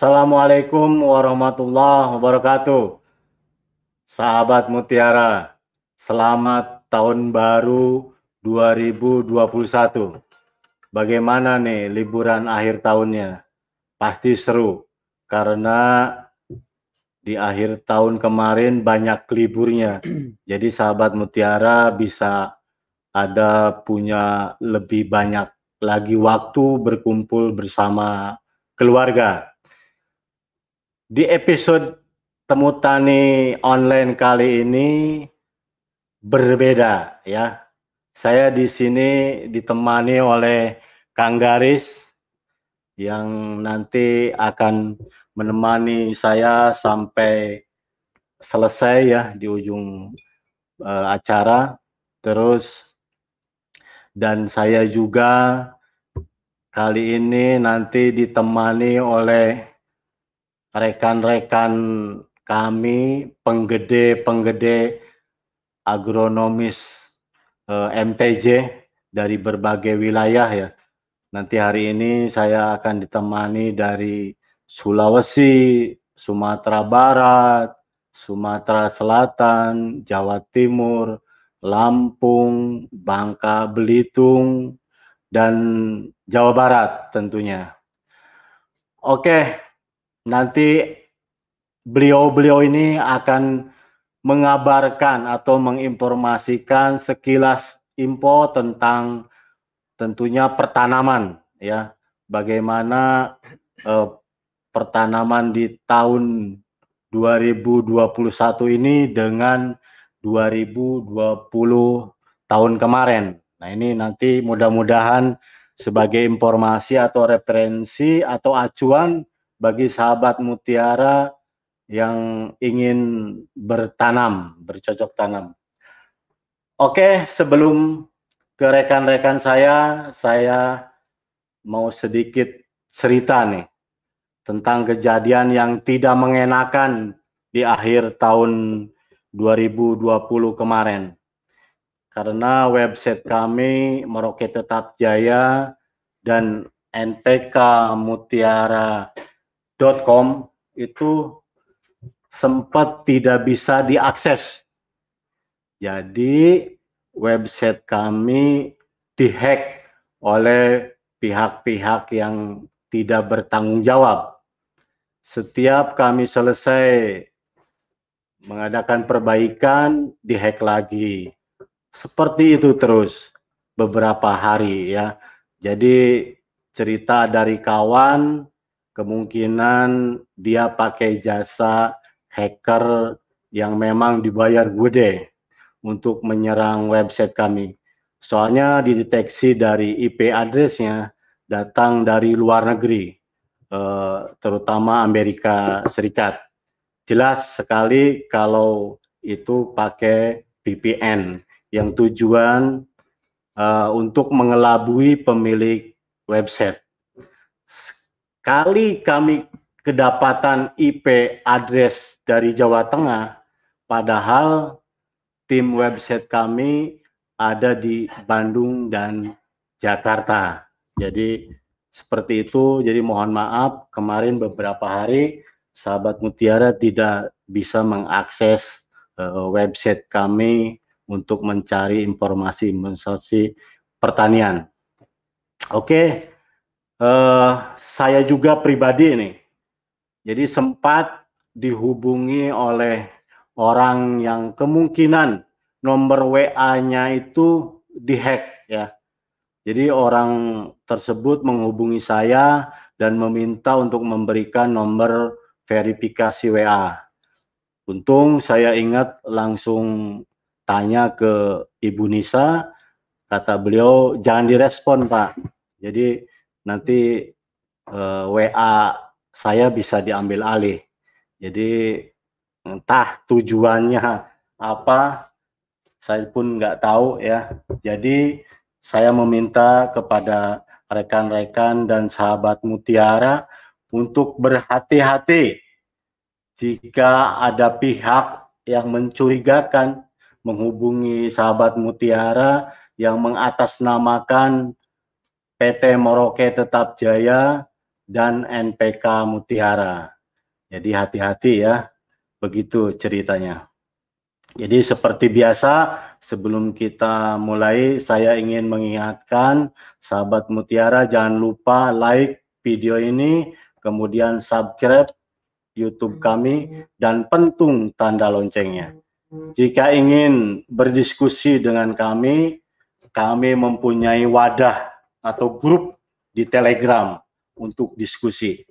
Assalamualaikum warahmatullahi wabarakatuh. Sahabat Mutiara, selamat tahun baru 2021. Bagaimana nih liburan akhir tahunnya? Pasti seru, karena di akhir tahun kemarin banyak liburnya. Jadi sahabat Mutiara bisa ada punya lebih banyak lagi waktu berkumpul bersama keluarga. Di episode Temu Tani online kali ini berbeda ya. Saya di sini ditemani oleh Kang Garis yang nanti akan menemani saya sampai selesai ya di ujung uh, acara. Terus dan saya juga kali ini nanti ditemani oleh rekan-rekan kami penggede-penggede agronomis eh, MTJ dari berbagai wilayah ya. Nanti hari ini saya akan ditemani dari Sulawesi, Sumatera Barat, Sumatera Selatan, Jawa Timur, Lampung, Bangka Belitung, dan Jawa Barat tentunya. Oke, nanti beliau-beliau ini akan mengabarkan atau menginformasikan sekilas info tentang tentunya pertanaman ya bagaimana eh, pertanaman di tahun 2021 ini dengan 2020 tahun kemarin. Nah, ini nanti mudah-mudahan sebagai informasi atau referensi atau acuan bagi sahabat mutiara yang ingin bertanam, bercocok tanam. Oke, sebelum ke rekan-rekan saya, saya mau sedikit cerita nih tentang kejadian yang tidak mengenakan di akhir tahun 2020 kemarin. Karena website kami Merauke Tetap Jaya dan npkmutiara.com itu sempat tidak bisa diakses. Jadi website kami dihack oleh pihak-pihak yang tidak bertanggung jawab. Setiap kami selesai mengadakan perbaikan, dihack lagi. Seperti itu terus beberapa hari ya. Jadi cerita dari kawan kemungkinan dia pakai jasa hacker yang memang dibayar gede untuk menyerang website kami. Soalnya dideteksi dari IP addressnya datang dari luar negeri, eh, terutama Amerika Serikat. Jelas sekali kalau itu pakai VPN yang tujuan uh, untuk mengelabui pemilik website. Sekali kami kedapatan IP address dari Jawa Tengah, padahal tim website kami ada di Bandung dan Jakarta. Jadi seperti itu. Jadi mohon maaf kemarin beberapa hari sahabat Mutiara tidak bisa mengakses uh, website kami untuk mencari informasi informasi pertanian. Oke, uh, saya juga pribadi ini jadi sempat dihubungi oleh orang yang kemungkinan nomor WA-nya itu dihack ya. Jadi orang tersebut menghubungi saya dan meminta untuk memberikan nomor verifikasi WA. Untung saya ingat langsung tanya ke Ibu Nisa, kata beliau jangan direspon Pak. Jadi nanti uh, eh, WA saya bisa diambil alih. Jadi entah tujuannya apa, saya pun nggak tahu ya. Jadi saya meminta kepada rekan-rekan dan sahabat Mutiara untuk berhati-hati jika ada pihak yang mencurigakan menghubungi sahabat Mutiara yang mengatasnamakan PT Moroke Tetap Jaya dan NPK Mutiara. Jadi hati-hati ya, begitu ceritanya. Jadi seperti biasa, sebelum kita mulai, saya ingin mengingatkan sahabat Mutiara jangan lupa like video ini, kemudian subscribe YouTube kami, dan pentung tanda loncengnya. Jika ingin berdiskusi dengan kami, kami mempunyai wadah atau grup di Telegram untuk diskusi.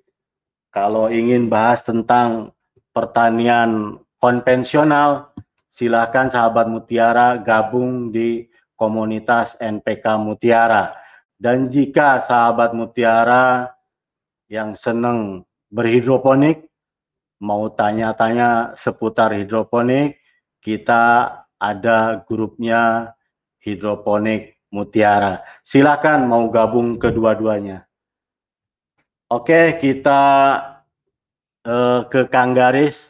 Kalau ingin bahas tentang pertanian konvensional, silakan sahabat Mutiara gabung di komunitas NPK Mutiara. Dan jika sahabat Mutiara yang senang berhidroponik, mau tanya-tanya seputar hidroponik, kita ada grupnya hidroponik Mutiara. Silakan mau gabung kedua-duanya. Oke, kita uh, ke Kang Garis.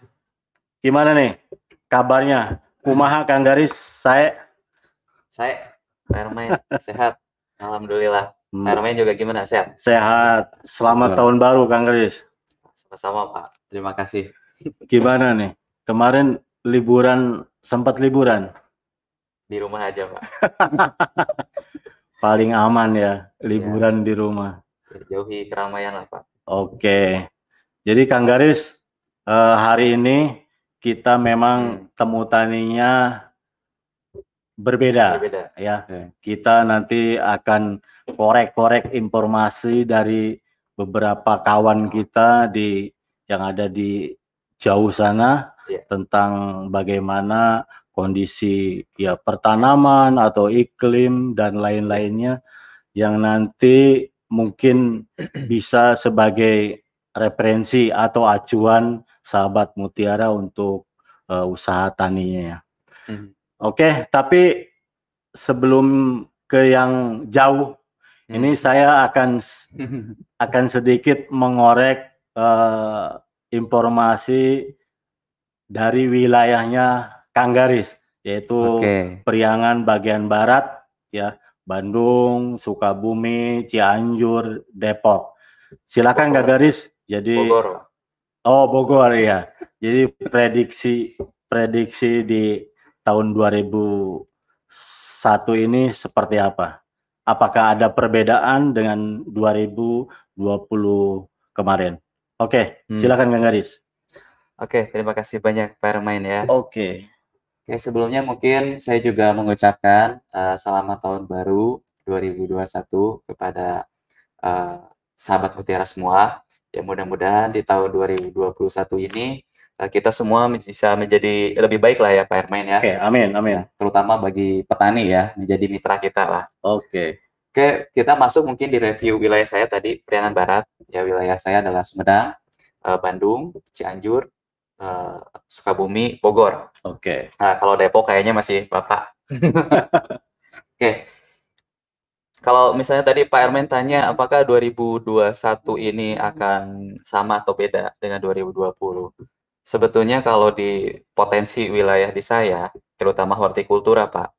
Gimana nih? kabarnya? Kumaha Kang Garis? Saya saya Hermain sehat. Alhamdulillah. Hmm. Hermain juga gimana? Sehat? Sehat. Selamat Syukur. tahun baru Kang Garis. Sama-sama Pak. Terima kasih. Gimana nih? Kemarin liburan sempat liburan? Di rumah aja Pak. Paling aman ya liburan ya. di rumah. Jauhi keramaian lah Pak. Oke. Jadi Kang Garis eh, hari ini kita memang hmm. temu taninya berbeda, berbeda. ya. Hmm. Kita nanti akan korek-korek informasi dari beberapa kawan kita di yang ada di jauh sana yeah. tentang bagaimana kondisi ya pertanaman atau iklim dan lain-lainnya yang nanti mungkin bisa sebagai referensi atau acuan sahabat Mutiara untuk uh, usaha taninya ya. Hmm. Oke, okay, tapi sebelum ke yang jauh, hmm. ini saya akan akan sedikit mengorek uh, informasi dari wilayahnya Kanggaris, yaitu okay. Priangan bagian barat, ya Bandung, Sukabumi, Cianjur, Depok. Silakan Kanggaris. Jadi Bogor. Oh Bogor ya. Jadi prediksi prediksi di tahun 2001 ini seperti apa? Apakah ada perbedaan dengan 2020 kemarin? Oke, hmm. silakan Kang Garis. Oke, terima kasih banyak Pak Remain ya. Oke. Oke, sebelumnya mungkin saya juga mengucapkan uh, selamat tahun baru 2021 kepada uh, sahabat Mutiara semua ya mudah-mudahan di tahun 2021 ini uh, kita semua bisa menjadi lebih baik lah ya Pak Hermain ya. Oke, amin, amin. Ya, terutama bagi petani ya, menjadi mitra kita lah. Oke. Oke, kita masuk mungkin di review wilayah saya tadi, Priangan Barat. Ya, wilayah saya adalah Sumedang, uh, Bandung, Cianjur, uh, Sukabumi, Bogor. Oke. Nah, kalau Depok kayaknya masih Bapak. Oke, kalau misalnya tadi Pak Ermen tanya apakah 2021 ini akan sama atau beda dengan 2020? Sebetulnya kalau di potensi wilayah di saya, terutama hortikultura Pak,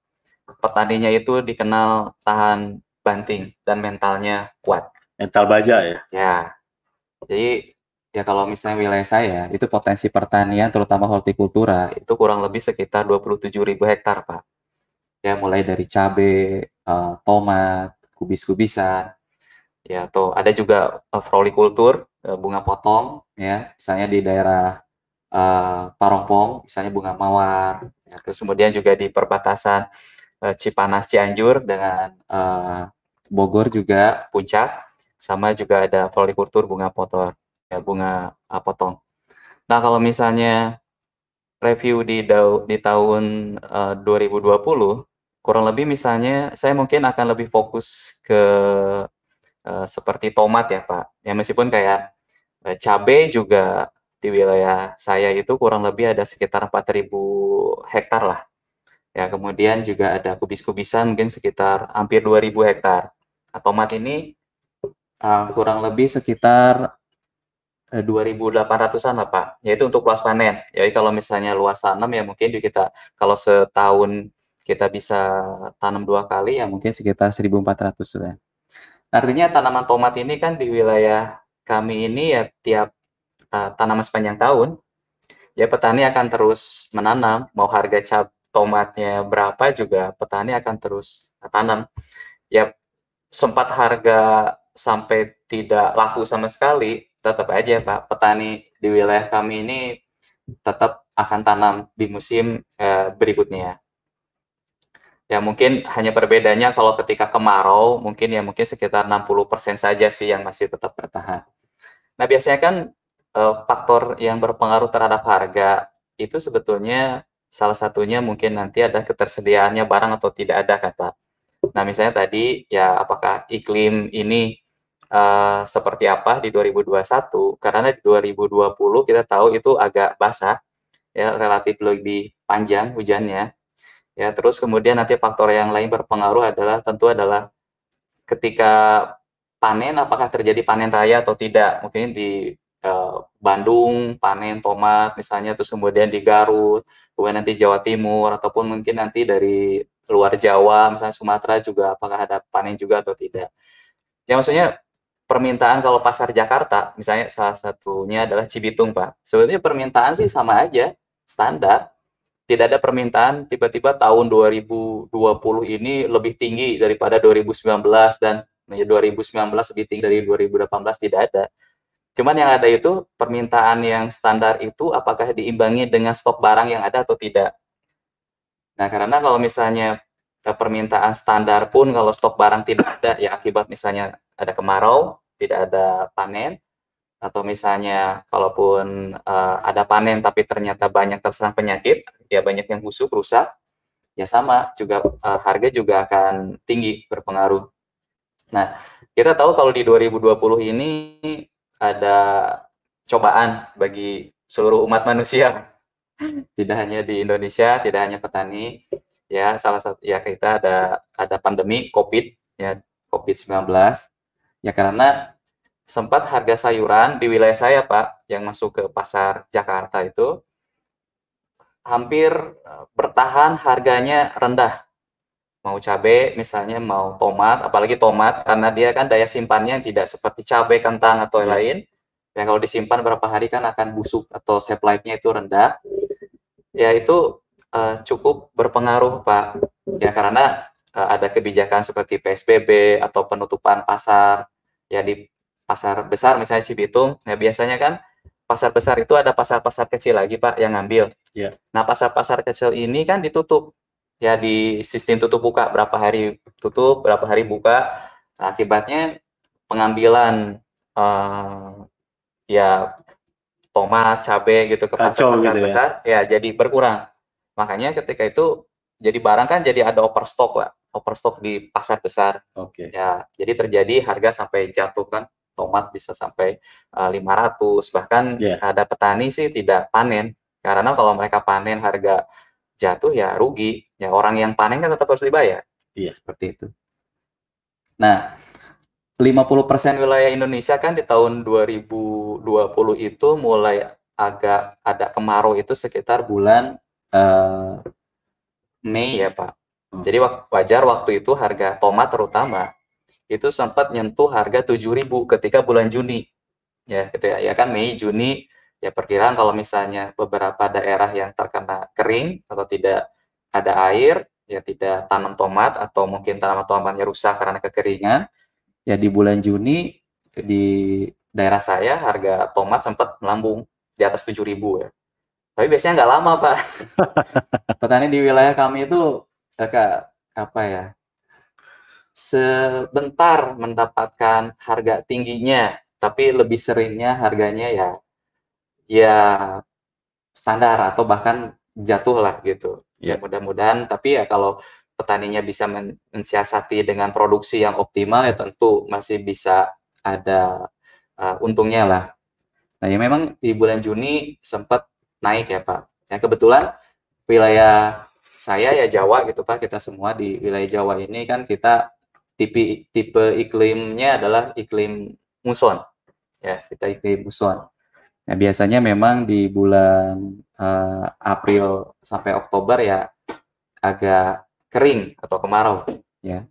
petaninya itu dikenal tahan banting dan mentalnya kuat. Mental baja ya? Ya. Jadi ya kalau misalnya wilayah saya, itu potensi pertanian terutama hortikultura itu kurang lebih sekitar 27 ribu hektar Pak. Ya mulai dari cabai, uh, tomat, kubis-kubisan, ya atau ada juga uh, frolikultur uh, bunga potong, ya misalnya di daerah uh, Parongpong, misalnya bunga mawar, ya, terus kemudian juga di perbatasan uh, Cipanas Cianjur dengan uh, Bogor juga puncak, sama juga ada frolikultur bunga potor, ya bunga uh, potong. Nah kalau misalnya review di, di tahun uh, 2020 kurang lebih misalnya saya mungkin akan lebih fokus ke uh, seperti tomat ya Pak. Ya meskipun kayak uh, cabai juga di wilayah saya itu kurang lebih ada sekitar 4.000 hektar lah. Ya, kemudian juga ada kubis-kubisan mungkin sekitar hampir 2.000 hektar. Nah, tomat ini uh, kurang lebih sekitar 2.800-an lah Pak. Yaitu untuk luas panen. Jadi kalau misalnya luas tanam ya mungkin kita kalau setahun kita bisa tanam dua kali ya mungkin sekitar 1.400 ya. Artinya tanaman tomat ini kan di wilayah kami ini ya tiap uh, tanaman sepanjang tahun, ya petani akan terus menanam, mau harga cap tomatnya berapa juga petani akan terus tanam. Ya sempat harga sampai tidak laku sama sekali, tetap aja Pak, petani di wilayah kami ini tetap akan tanam di musim eh, berikutnya. Ya mungkin hanya perbedaannya kalau ketika kemarau mungkin ya mungkin sekitar 60% saja sih yang masih tetap bertahan. Nah, biasanya kan eh, faktor yang berpengaruh terhadap harga itu sebetulnya salah satunya mungkin nanti ada ketersediaannya barang atau tidak ada kata. Nah, misalnya tadi ya apakah iklim ini uh, seperti apa di 2021? Karena di 2020 kita tahu itu agak basah ya relatif lebih panjang hujannya. Ya, terus kemudian nanti faktor yang lain berpengaruh adalah tentu adalah ketika panen apakah terjadi panen raya atau tidak. Mungkin di uh, Bandung panen tomat misalnya terus kemudian di Garut, kemudian nanti Jawa Timur ataupun mungkin nanti dari luar Jawa, misalnya Sumatera juga apakah ada panen juga atau tidak. Ya maksudnya permintaan kalau pasar Jakarta, misalnya salah satunya adalah Cibitung, Pak. Sebetulnya permintaan sih sama aja, standar. Tidak ada permintaan tiba-tiba tahun 2020 ini lebih tinggi daripada 2019 dan 2019 lebih tinggi dari 2018 tidak ada. Cuman yang ada itu permintaan yang standar itu apakah diimbangi dengan stok barang yang ada atau tidak. Nah, karena kalau misalnya eh, permintaan standar pun kalau stok barang tidak ada ya akibat misalnya ada kemarau, tidak ada panen atau misalnya kalaupun uh, ada panen tapi ternyata banyak terserang penyakit, ya banyak yang busuk, rusak, ya sama juga uh, harga juga akan tinggi berpengaruh. Nah, kita tahu kalau di 2020 ini ada cobaan bagi seluruh umat manusia tidak hanya di Indonesia, tidak hanya petani, ya salah satu ya kita ada ada pandemi COVID ya COVID-19 ya karena sempat harga sayuran di wilayah saya Pak yang masuk ke pasar Jakarta itu hampir eh, bertahan harganya rendah. Mau cabai misalnya mau tomat apalagi tomat karena dia kan daya simpannya tidak seperti cabai kentang atau yang lain. Ya kalau disimpan berapa hari kan akan busuk atau shelf life-nya itu rendah. Ya itu uh, cukup berpengaruh Pak. Ya karena ada kebijakan seperti PSBB atau penutupan pasar ya di pasar besar misalnya Cibitung ya biasanya kan pasar besar itu ada pasar-pasar kecil lagi Pak yang ngambil. Ya. Nah, pasar-pasar kecil ini kan ditutup ya di sistem tutup buka berapa hari tutup, berapa hari buka. Nah, akibatnya pengambilan uh, ya tomat, cabai gitu ke pasar-pasar gitu ya. besar, ya jadi berkurang. Makanya ketika itu jadi barang kan jadi ada overstock lah, overstock di pasar besar. Oke. Okay. Ya, jadi terjadi harga sampai jatuh kan, tomat bisa sampai uh, eh, 500 bahkan yeah. ada petani sih tidak panen karena kalau mereka panen harga jatuh ya rugi. Ya orang yang panen kan tetap harus dibayar. Iya, yeah. seperti itu. Nah, 50% wilayah Indonesia kan di tahun 2020 itu mulai agak ada kemarau itu sekitar bulan uh, Mei ya Pak. Hmm. Jadi wajar waktu itu harga tomat terutama itu sempat nyentuh harga 7.000 ketika bulan Juni. Ya, gitu ya. Ya kan Mei, Juni ya perkiraan kalau misalnya beberapa daerah yang terkena kering atau tidak ada air, ya tidak tanam tomat atau mungkin tanaman tomatnya rusak karena kekeringan, ya di bulan Juni di daerah saya harga tomat sempat melambung di atas 7.000 ya. Tapi biasanya nggak lama pak. Petani di wilayah kami itu agak apa ya sebentar mendapatkan harga tingginya, tapi lebih seringnya harganya ya ya standar atau bahkan jatuh lah gitu. Ya, ya mudah-mudahan tapi ya kalau petaninya bisa mensiasati dengan produksi yang optimal ya tentu masih bisa ada uh, untungnya lah. Nah ya memang di bulan Juni sempat naik ya Pak. Ya kebetulan wilayah saya ya Jawa gitu Pak, kita semua di wilayah Jawa ini kan kita tipe tipe iklimnya adalah iklim muson. Ya, kita iklim muson. Nah, biasanya memang di bulan uh, April sampai Oktober ya agak kering atau kemarau ya.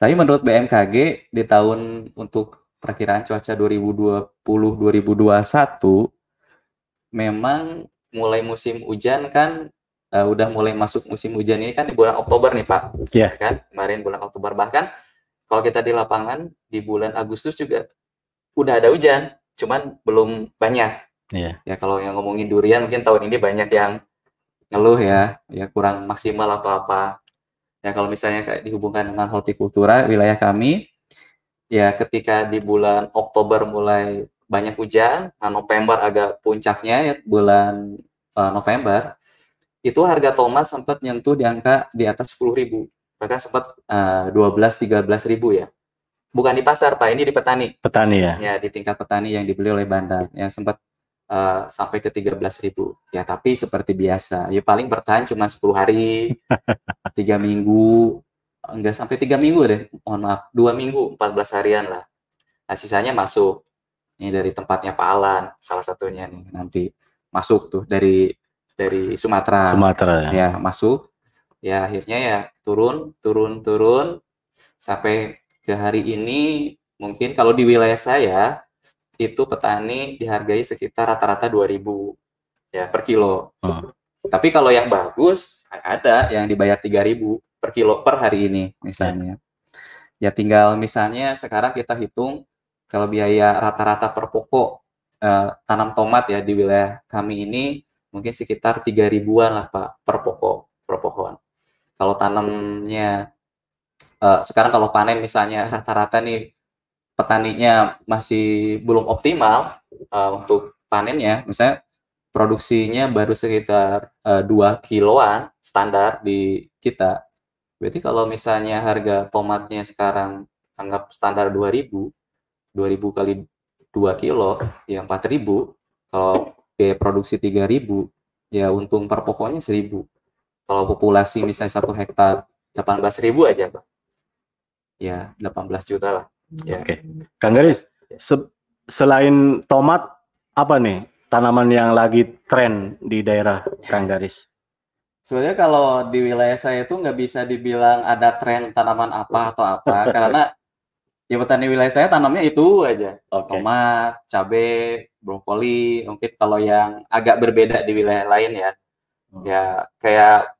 Tapi menurut BMKG di tahun untuk perkiraan cuaca 2020-2021 memang mulai musim hujan kan uh, udah mulai masuk musim hujan ini kan di bulan Oktober nih Pak. Iya. Yeah. Kan kemarin bulan Oktober bahkan kalau kita di lapangan di bulan Agustus juga udah ada hujan, cuman belum banyak. Iya. Yeah. Ya kalau yang ngomongin durian mungkin tahun ini banyak yang ngeluh ya, ya kurang maksimal atau apa. Ya kalau misalnya kayak dihubungkan dengan hortikultura wilayah kami, ya ketika di bulan Oktober mulai banyak hujan, nah November agak puncaknya ya bulan uh, November, itu harga tomat sempat nyentuh di angka di atas 10.000, bahkan sempat uh, 12-13 ribu ya. Bukan di pasar Pak, ini di petani. Petani ya? Ya, di tingkat petani yang dibeli oleh bandar, yang sempat uh, sampai ke 13 ribu. Ya, tapi seperti biasa, ya paling bertahan cuma 10 hari, tiga minggu, enggak sampai tiga minggu deh, mohon maaf, dua minggu, 14 harian lah. Nah, sisanya masuk. Ini dari tempatnya Pak Alan, salah satunya nih, nanti masuk tuh dari dari Sumatera. Sumatera ya. Ya, masuk. Ya, akhirnya ya turun, turun, turun sampai ke hari ini mungkin kalau di wilayah saya itu petani dihargai sekitar rata-rata 2000 ya per kilo. Hmm. Tapi kalau yang bagus ada yang dibayar 3000 per kilo per hari ini misalnya. Ya, ya tinggal misalnya sekarang kita hitung kalau biaya rata-rata per pokok eh, tanam tomat ya di wilayah kami ini mungkin sekitar 3 ribuan lah Pak per pokok per pohon. Kalau tanamnya uh, sekarang kalau panen misalnya rata-rata nih petaninya masih belum optimal uh, untuk panennya, misalnya produksinya baru sekitar uh, eh, 2 kiloan standar di kita. Berarti kalau misalnya harga tomatnya sekarang anggap standar 2000, 2000 kali 2 kilo ya 4000. Kalau biaya produksi 3000 ya untung per pokoknya 1000. Kalau populasi misalnya satu hektar 18.000 aja, Pak ya 18 juta lah. Ya. Oke. Okay. Kang Garis, se selain tomat apa nih tanaman yang lagi tren di daerah Kang Garis? Sebenarnya kalau di wilayah saya itu nggak bisa dibilang ada tren tanaman apa atau apa karena ya petani wilayah saya tanamnya itu aja. Okay. Tomat, cabai, brokoli, mungkin kalau yang agak berbeda di wilayah lain ya. Hmm. Ya kayak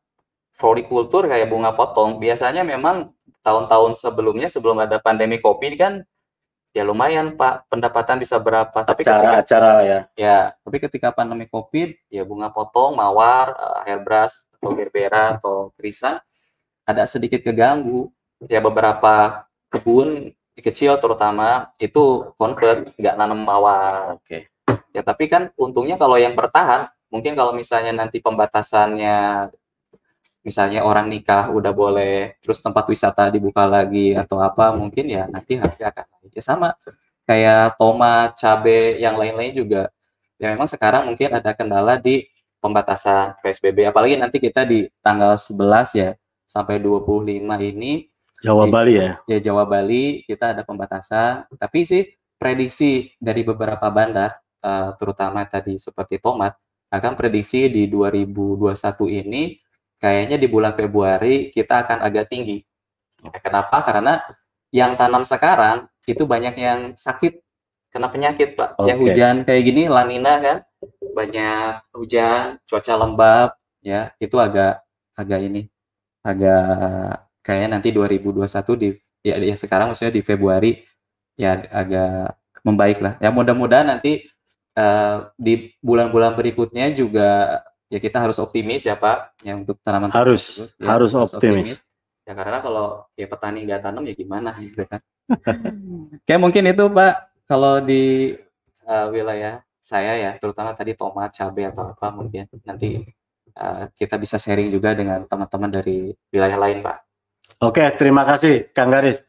florikultur kayak bunga potong biasanya memang tahun-tahun sebelumnya sebelum ada pandemi kopi kan ya lumayan pak pendapatan bisa berapa tapi acara, ketika acara ya ya tapi ketika pandemi covid ya bunga potong mawar uh, hairbrush atau gerbera atau krisan ada sedikit keganggu ya beberapa kebun kecil terutama itu convert nggak nanam mawar. Oke. Okay. ya tapi kan untungnya kalau yang bertahan mungkin kalau misalnya nanti pembatasannya misalnya orang nikah udah boleh terus tempat wisata dibuka lagi atau apa mungkin ya nanti harga akan naik. Ya sama kayak tomat cabai yang lain-lain juga. Ya memang sekarang mungkin ada kendala di pembatasan PSBB apalagi nanti kita di tanggal 11 ya sampai 25 ini Jawa di, Bali ya ya Jawa Bali kita ada pembatasan tapi sih prediksi dari beberapa bandar uh, terutama tadi seperti tomat akan prediksi di 2021 ini kayaknya di bulan Februari kita akan agak tinggi. Kenapa? Karena yang tanam sekarang itu banyak yang sakit kena penyakit, Pak. Okay. Ya hujan kayak gini, lanina kan, banyak hujan, cuaca lembab, ya itu agak agak ini, agak kayaknya nanti 2021 di ya, ya sekarang maksudnya di Februari ya agak membaik lah. Ya mudah-mudahan nanti uh, di bulan-bulan berikutnya juga ya kita harus optimis ya Pak yang untuk tanaman harus tersebut, ya, harus, harus optimis. optimis. Ya karena kalau ya petani nggak tanam ya gimana gitu kan. Kayak mungkin itu Pak kalau di uh, wilayah saya ya terutama tadi tomat cabai atau apa mungkin nanti uh, kita bisa sharing juga dengan teman-teman dari wilayah lain Pak oke terima kasih Kang Garis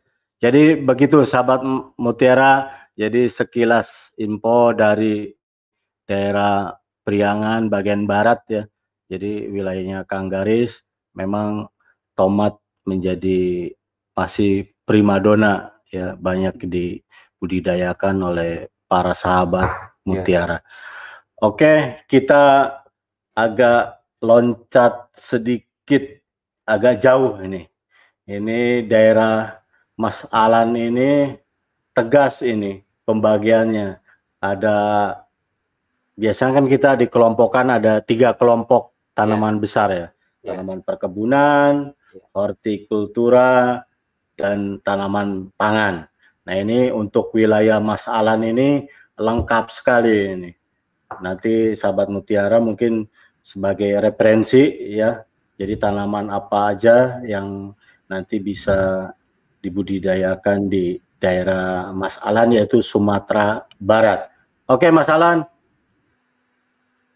jadi begitu sahabat Mutiara jadi sekilas info dari daerah Priangan bagian barat ya. Jadi wilayahnya Kang Garis memang tomat menjadi masih primadona ya banyak dibudidayakan oleh para sahabat iya. mutiara. Yeah. Oke, kita agak loncat sedikit agak jauh ini. Ini daerah Mas Alan ini tegas ini pembagiannya. Ada biasanya kan kita dikelompokkan ada tiga kelompok tanaman yeah. besar ya, yeah. tanaman perkebunan, yeah. hortikultura, dan tanaman pangan. Nah ini untuk wilayah Mas Alan ini lengkap sekali ini. Nanti sahabat Mutiara mungkin sebagai referensi ya. Jadi tanaman apa aja yang nanti bisa dibudidayakan di daerah Mas Alan yaitu Sumatera Barat. Oke Mas Alan,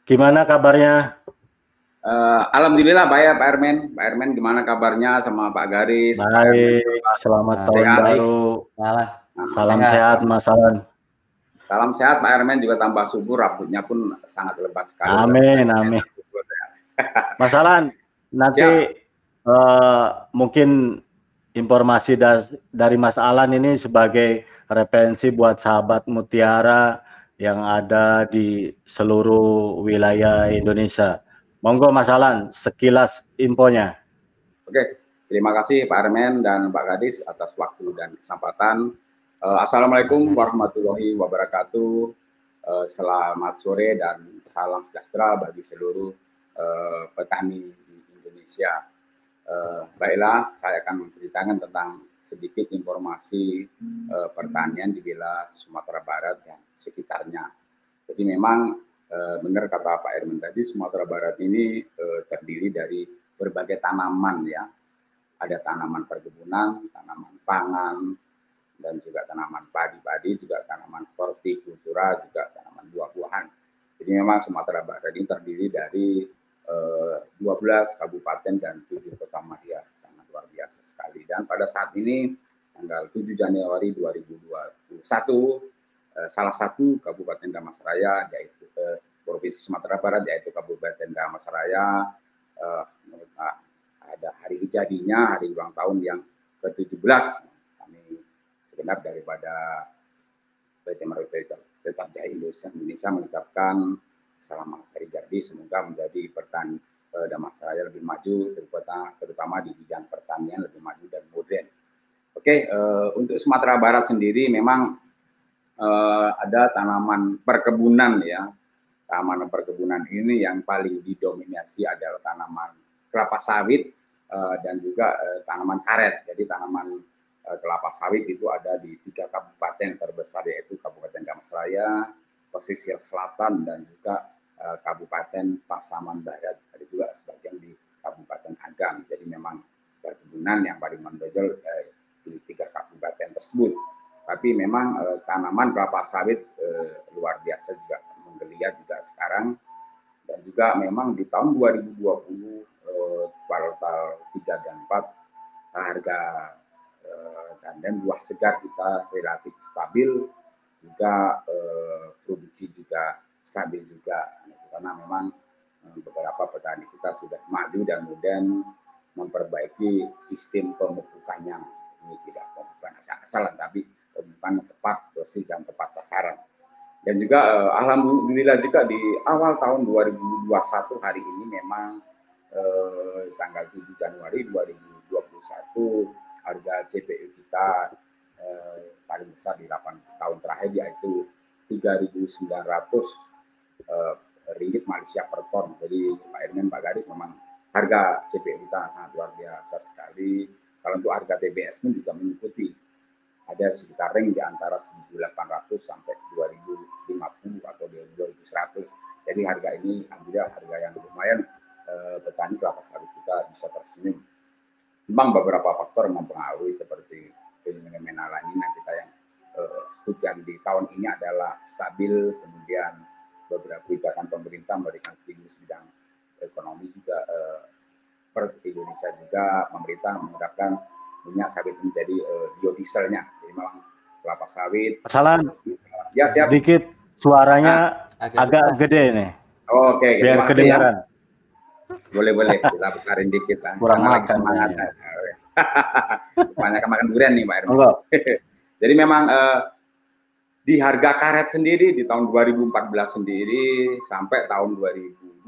gimana kabarnya? Uh, Alhamdulillah baik Pak Ermen. Pak Ermen gimana kabarnya sama Pak Garis? Baik, selamat tahun sehat. baru. Salam, Salam sehat, sehat Mas Alan. Salam sehat Pak Ermen juga tambah subur, rambutnya pun sangat lebat sekali. Amin, amin. Mas Alan, nanti uh, mungkin informasi das, dari Mas Alan ini sebagai referensi buat sahabat Mutiara yang ada di seluruh wilayah Indonesia. Monggo Mas Alan, sekilas infonya. Oke, terima kasih Pak Ermen dan Pak Gadis atas waktu dan kesempatan Uh, Assalamualaikum warahmatullahi wabarakatuh. Uh, selamat sore dan salam sejahtera bagi seluruh uh, petani di Indonesia. Uh, baiklah, saya akan menceritakan tentang sedikit informasi uh, pertanian di wilayah Sumatera Barat dan sekitarnya. Jadi memang uh, benar kata Pak Erwin tadi, Sumatera Barat ini uh, terdiri dari berbagai tanaman ya. Ada tanaman perkebunan, tanaman pangan, dan juga tanaman padi-padi, juga tanaman hortikultura, juga tanaman buah-buahan. Jadi memang Sumatera Barat ini terdiri dari eh, 12 kabupaten dan 7 kota madya, sangat luar biasa sekali. Dan pada saat ini tanggal 7 Januari 2021 eh, salah satu Kabupaten Damasraya yaitu eh, Provinsi Sumatera Barat yaitu Kabupaten Damasraya eh, ada hari jadinya, hari ulang tahun yang ke-17 segenap daripada PT Maruta Tetap Jaya Indonesia mengucapkan selamat hari jadi semoga menjadi pertanian eh, Damastraya lebih maju terutama, terutama di bidang pertanian lebih maju dan modern. Oke, eh, untuk Sumatera Barat sendiri memang eh, ada tanaman perkebunan ya. Tanaman perkebunan ini yang paling didominasi adalah tanaman kelapa sawit eh, dan juga eh, tanaman karet. Jadi tanaman kelapa sawit itu ada di tiga kabupaten terbesar yaitu Kabupaten Damasraya, Pesisir Selatan dan juga uh, Kabupaten Pasaman Barat. Ada juga sebagian di Kabupaten Agam. Jadi memang perkebunan yang paling menonjol uh, di tiga kabupaten tersebut. Tapi memang uh, tanaman kelapa sawit luar biasa juga menggeliat juga sekarang dan juga memang di tahun 2020 uh, kuartal 3 dan 4 harga dan buah segar kita relatif stabil juga eh, produksi juga stabil juga. Karena memang eh, beberapa petani kita sudah maju dan kemudian memperbaiki sistem pemupukannya. Ini tidak pemupukan asal-asalan tapi pemupukan tepat dosis dan tepat sasaran. Dan juga eh, alhamdulillah juga di awal tahun 2021 hari ini memang eh, tanggal 7 Januari 2021 harga CPU kita eh, paling besar di 8 tahun terakhir yaitu 3.900 eh, ringgit Malaysia per ton. Jadi Pak Irman, Pak Garis memang harga CPU kita sangat luar biasa sekali. Kalau untuk harga TBS pun juga mengikuti ada sekitar ring di antara 1.800 sampai 2.050 atau 2.100. Jadi harga ini alhamdulillah harga yang lumayan eh, petani kelapa sawit kita bisa tersenyum memang beberapa faktor mempengaruhi seperti fenomena lanina kita yang uh, hujan di tahun ini adalah stabil, kemudian beberapa kebijakan pemerintah memberikan stimulus bidang ekonomi juga uh, per Indonesia juga pemerintah menerapkan minyak sawit menjadi uh, biodieselnya. Jadi memang kelapa sawit. Salam. Ya siap. Sedikit suaranya ah, agak, agak gede nih. Oke, okay, biar ya. kedengaran. Ya. Boleh boleh kita besarin dikit lah. Kurang makan, semangat. Ya. Banyak makan durian nih Pak Erwin. Jadi memang uh, di harga karet sendiri di tahun 2014 sendiri sampai tahun 2021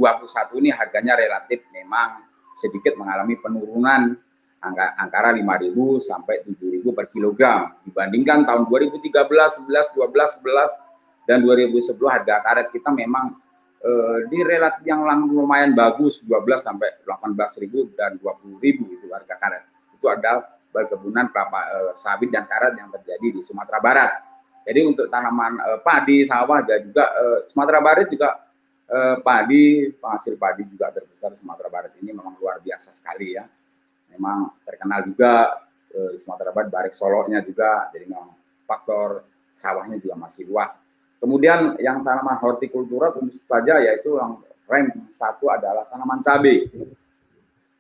ini harganya relatif memang sedikit mengalami penurunan angka angkara 5.000 sampai 7.000 per kilogram dibandingkan tahun 2013, 11, 12, 11 dan 2010 harga karet kita memang eh, di relatif yang lumayan bagus 12 sampai 18.000 dan 20.000 itu harga karet. Itu adalah perkebunan kelapa eh, sawit dan karet yang terjadi di Sumatera Barat. Jadi untuk tanaman eh, padi, sawah dan juga eh, Sumatera Barat juga eh, padi, penghasil padi juga terbesar Sumatera Barat ini memang luar biasa sekali ya memang terkenal juga eh, Sumatera Barat Barik Solonya juga jadi memang faktor sawahnya juga masih luas. Kemudian yang tanaman hortikultura tentu saja yaitu yang rank satu adalah tanaman cabai.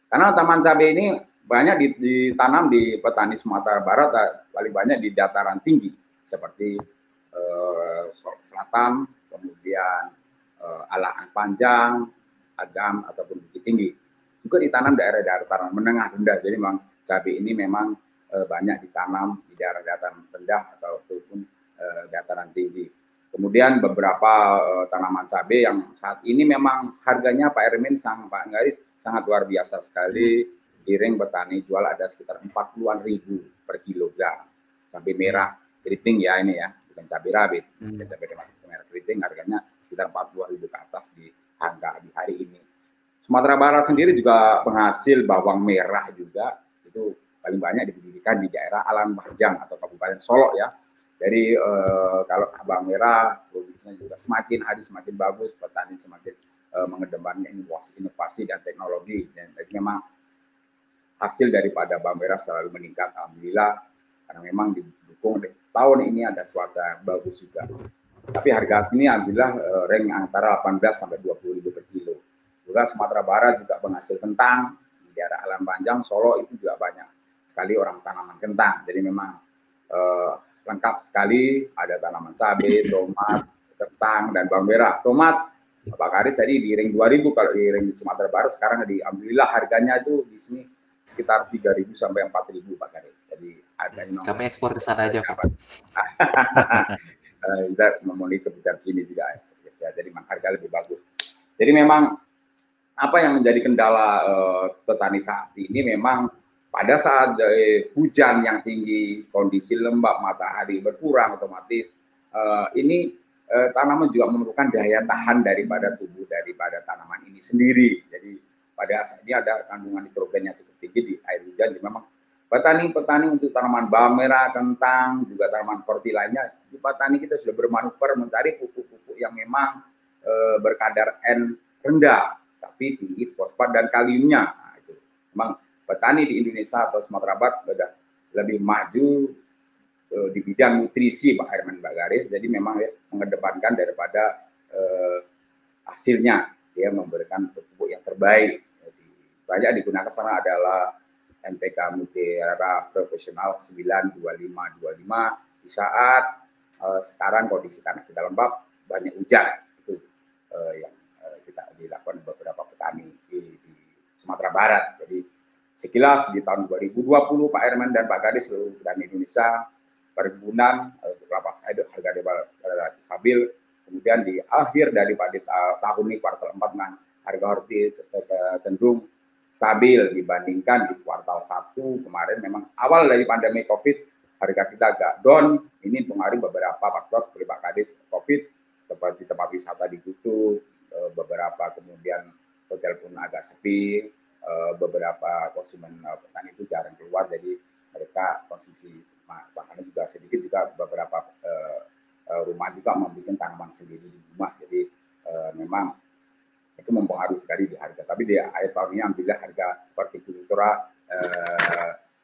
Karena tanaman cabai ini banyak ditanam di petani Sumatera Barat eh, paling banyak di dataran tinggi seperti eh, Selatan, kemudian eh, Alang Panjang, Agam ataupun Bukit Tinggi juga ditanam daerah dataran menengah rendah. Jadi memang cabai ini memang e, banyak ditanam di daerah dataran rendah ataupun e, dataran tinggi. Kemudian beberapa e, tanaman cabai yang saat ini memang harganya Pak Ermin sang Pak Garis sangat luar biasa sekali. Giring petani jual ada sekitar 40-an ribu per kilogram. Cabai merah keriting ya ini ya, bukan cabai rawit. Hmm. Cabai merah keriting harganya sekitar 40 ribu ke atas di harga di hari ini Sumatera Barat sendiri juga penghasil bawang merah juga itu paling banyak diberikan di daerah Alam Bajang atau Kabupaten Solo ya. Jadi eh, kalau bawang merah produksinya juga semakin hari semakin bagus, petani semakin eh, mengedepankan inovasi, inovasi dan teknologi. Dan jadi memang hasil daripada bawang merah selalu meningkat, alhamdulillah karena memang didukung tahun ini ada cuaca bagus juga. Tapi harga sini alhamdulillah eh, rank antara 18 sampai 20 ribu per kilo juga Sumatera Barat juga penghasil kentang, di daerah Alam Panjang, Solo itu juga banyak sekali orang tanaman kentang. Jadi memang eh, lengkap sekali, ada tanaman cabai, tomat, kentang, dan bawang merah. Tomat, Pak Karis tadi di ring 2000, kalau di ring Sumatera Barat sekarang di Alhamdulillah harganya itu di sini sekitar 3.000 sampai 4.000 Pak Karis. Jadi harganya kami ekspor ke sana aja Pak. kita memenuhi kebutuhan sini juga ya. Jadi memang harga lebih bagus. Jadi memang apa yang menjadi kendala uh, petani saat ini memang pada saat uh, hujan yang tinggi, kondisi lembab, matahari berkurang otomatis uh, ini uh, tanaman juga memerlukan daya tahan daripada tubuh daripada tanaman ini sendiri. Jadi pada saat ini ada kandungan nitrogen yang cukup tinggi di air hujan. Jadi memang petani-petani untuk tanaman bawang merah, kentang, juga tanaman forti lainnya, di petani kita sudah bermanuver mencari pupuk-pupuk yang memang e, berkadar N rendah tapi tinggi fosfat dan kaliumnya. Nah, itu. Memang petani di Indonesia atau Sumatera Barat sudah lebih maju uh, di bidang nutrisi Pak Herman Bagaris, jadi memang ya, mengedepankan daripada uh, hasilnya, dia memberikan pupuk yang terbaik. Banyak digunakan sana adalah NPK Mutiara Profesional 92525 di saat uh, sekarang kondisi tanah kita lembab banyak hujan itu uh, yang dilakukan beberapa petani di, di Sumatera Barat. Jadi sekilas di tahun 2020 Pak Herman dan Pak Gadis seluruh petani Indonesia perkebunan eh, kelapa sawit harga relatif stabil. Kemudian di akhir dari pada tahun ini kuartal 4 nah, harga horti cenderung stabil dibandingkan di kuartal 1 kemarin memang awal dari pandemi Covid harga kita agak down. Ini pengaruh beberapa faktor seperti Pak Kadis Covid seperti tempat wisata ditutup, Eh, beberapa kemudian hotel pun agak sepi, eh, beberapa konsumen eh, petani itu jarang keluar, jadi mereka konsumsi makanan juga sedikit juga beberapa rumah juga membuat tanaman sendiri di rumah, jadi memang itu mempengaruhi sekali di harga. Tapi di akhir tahun ini alhamdulillah harga hortikultura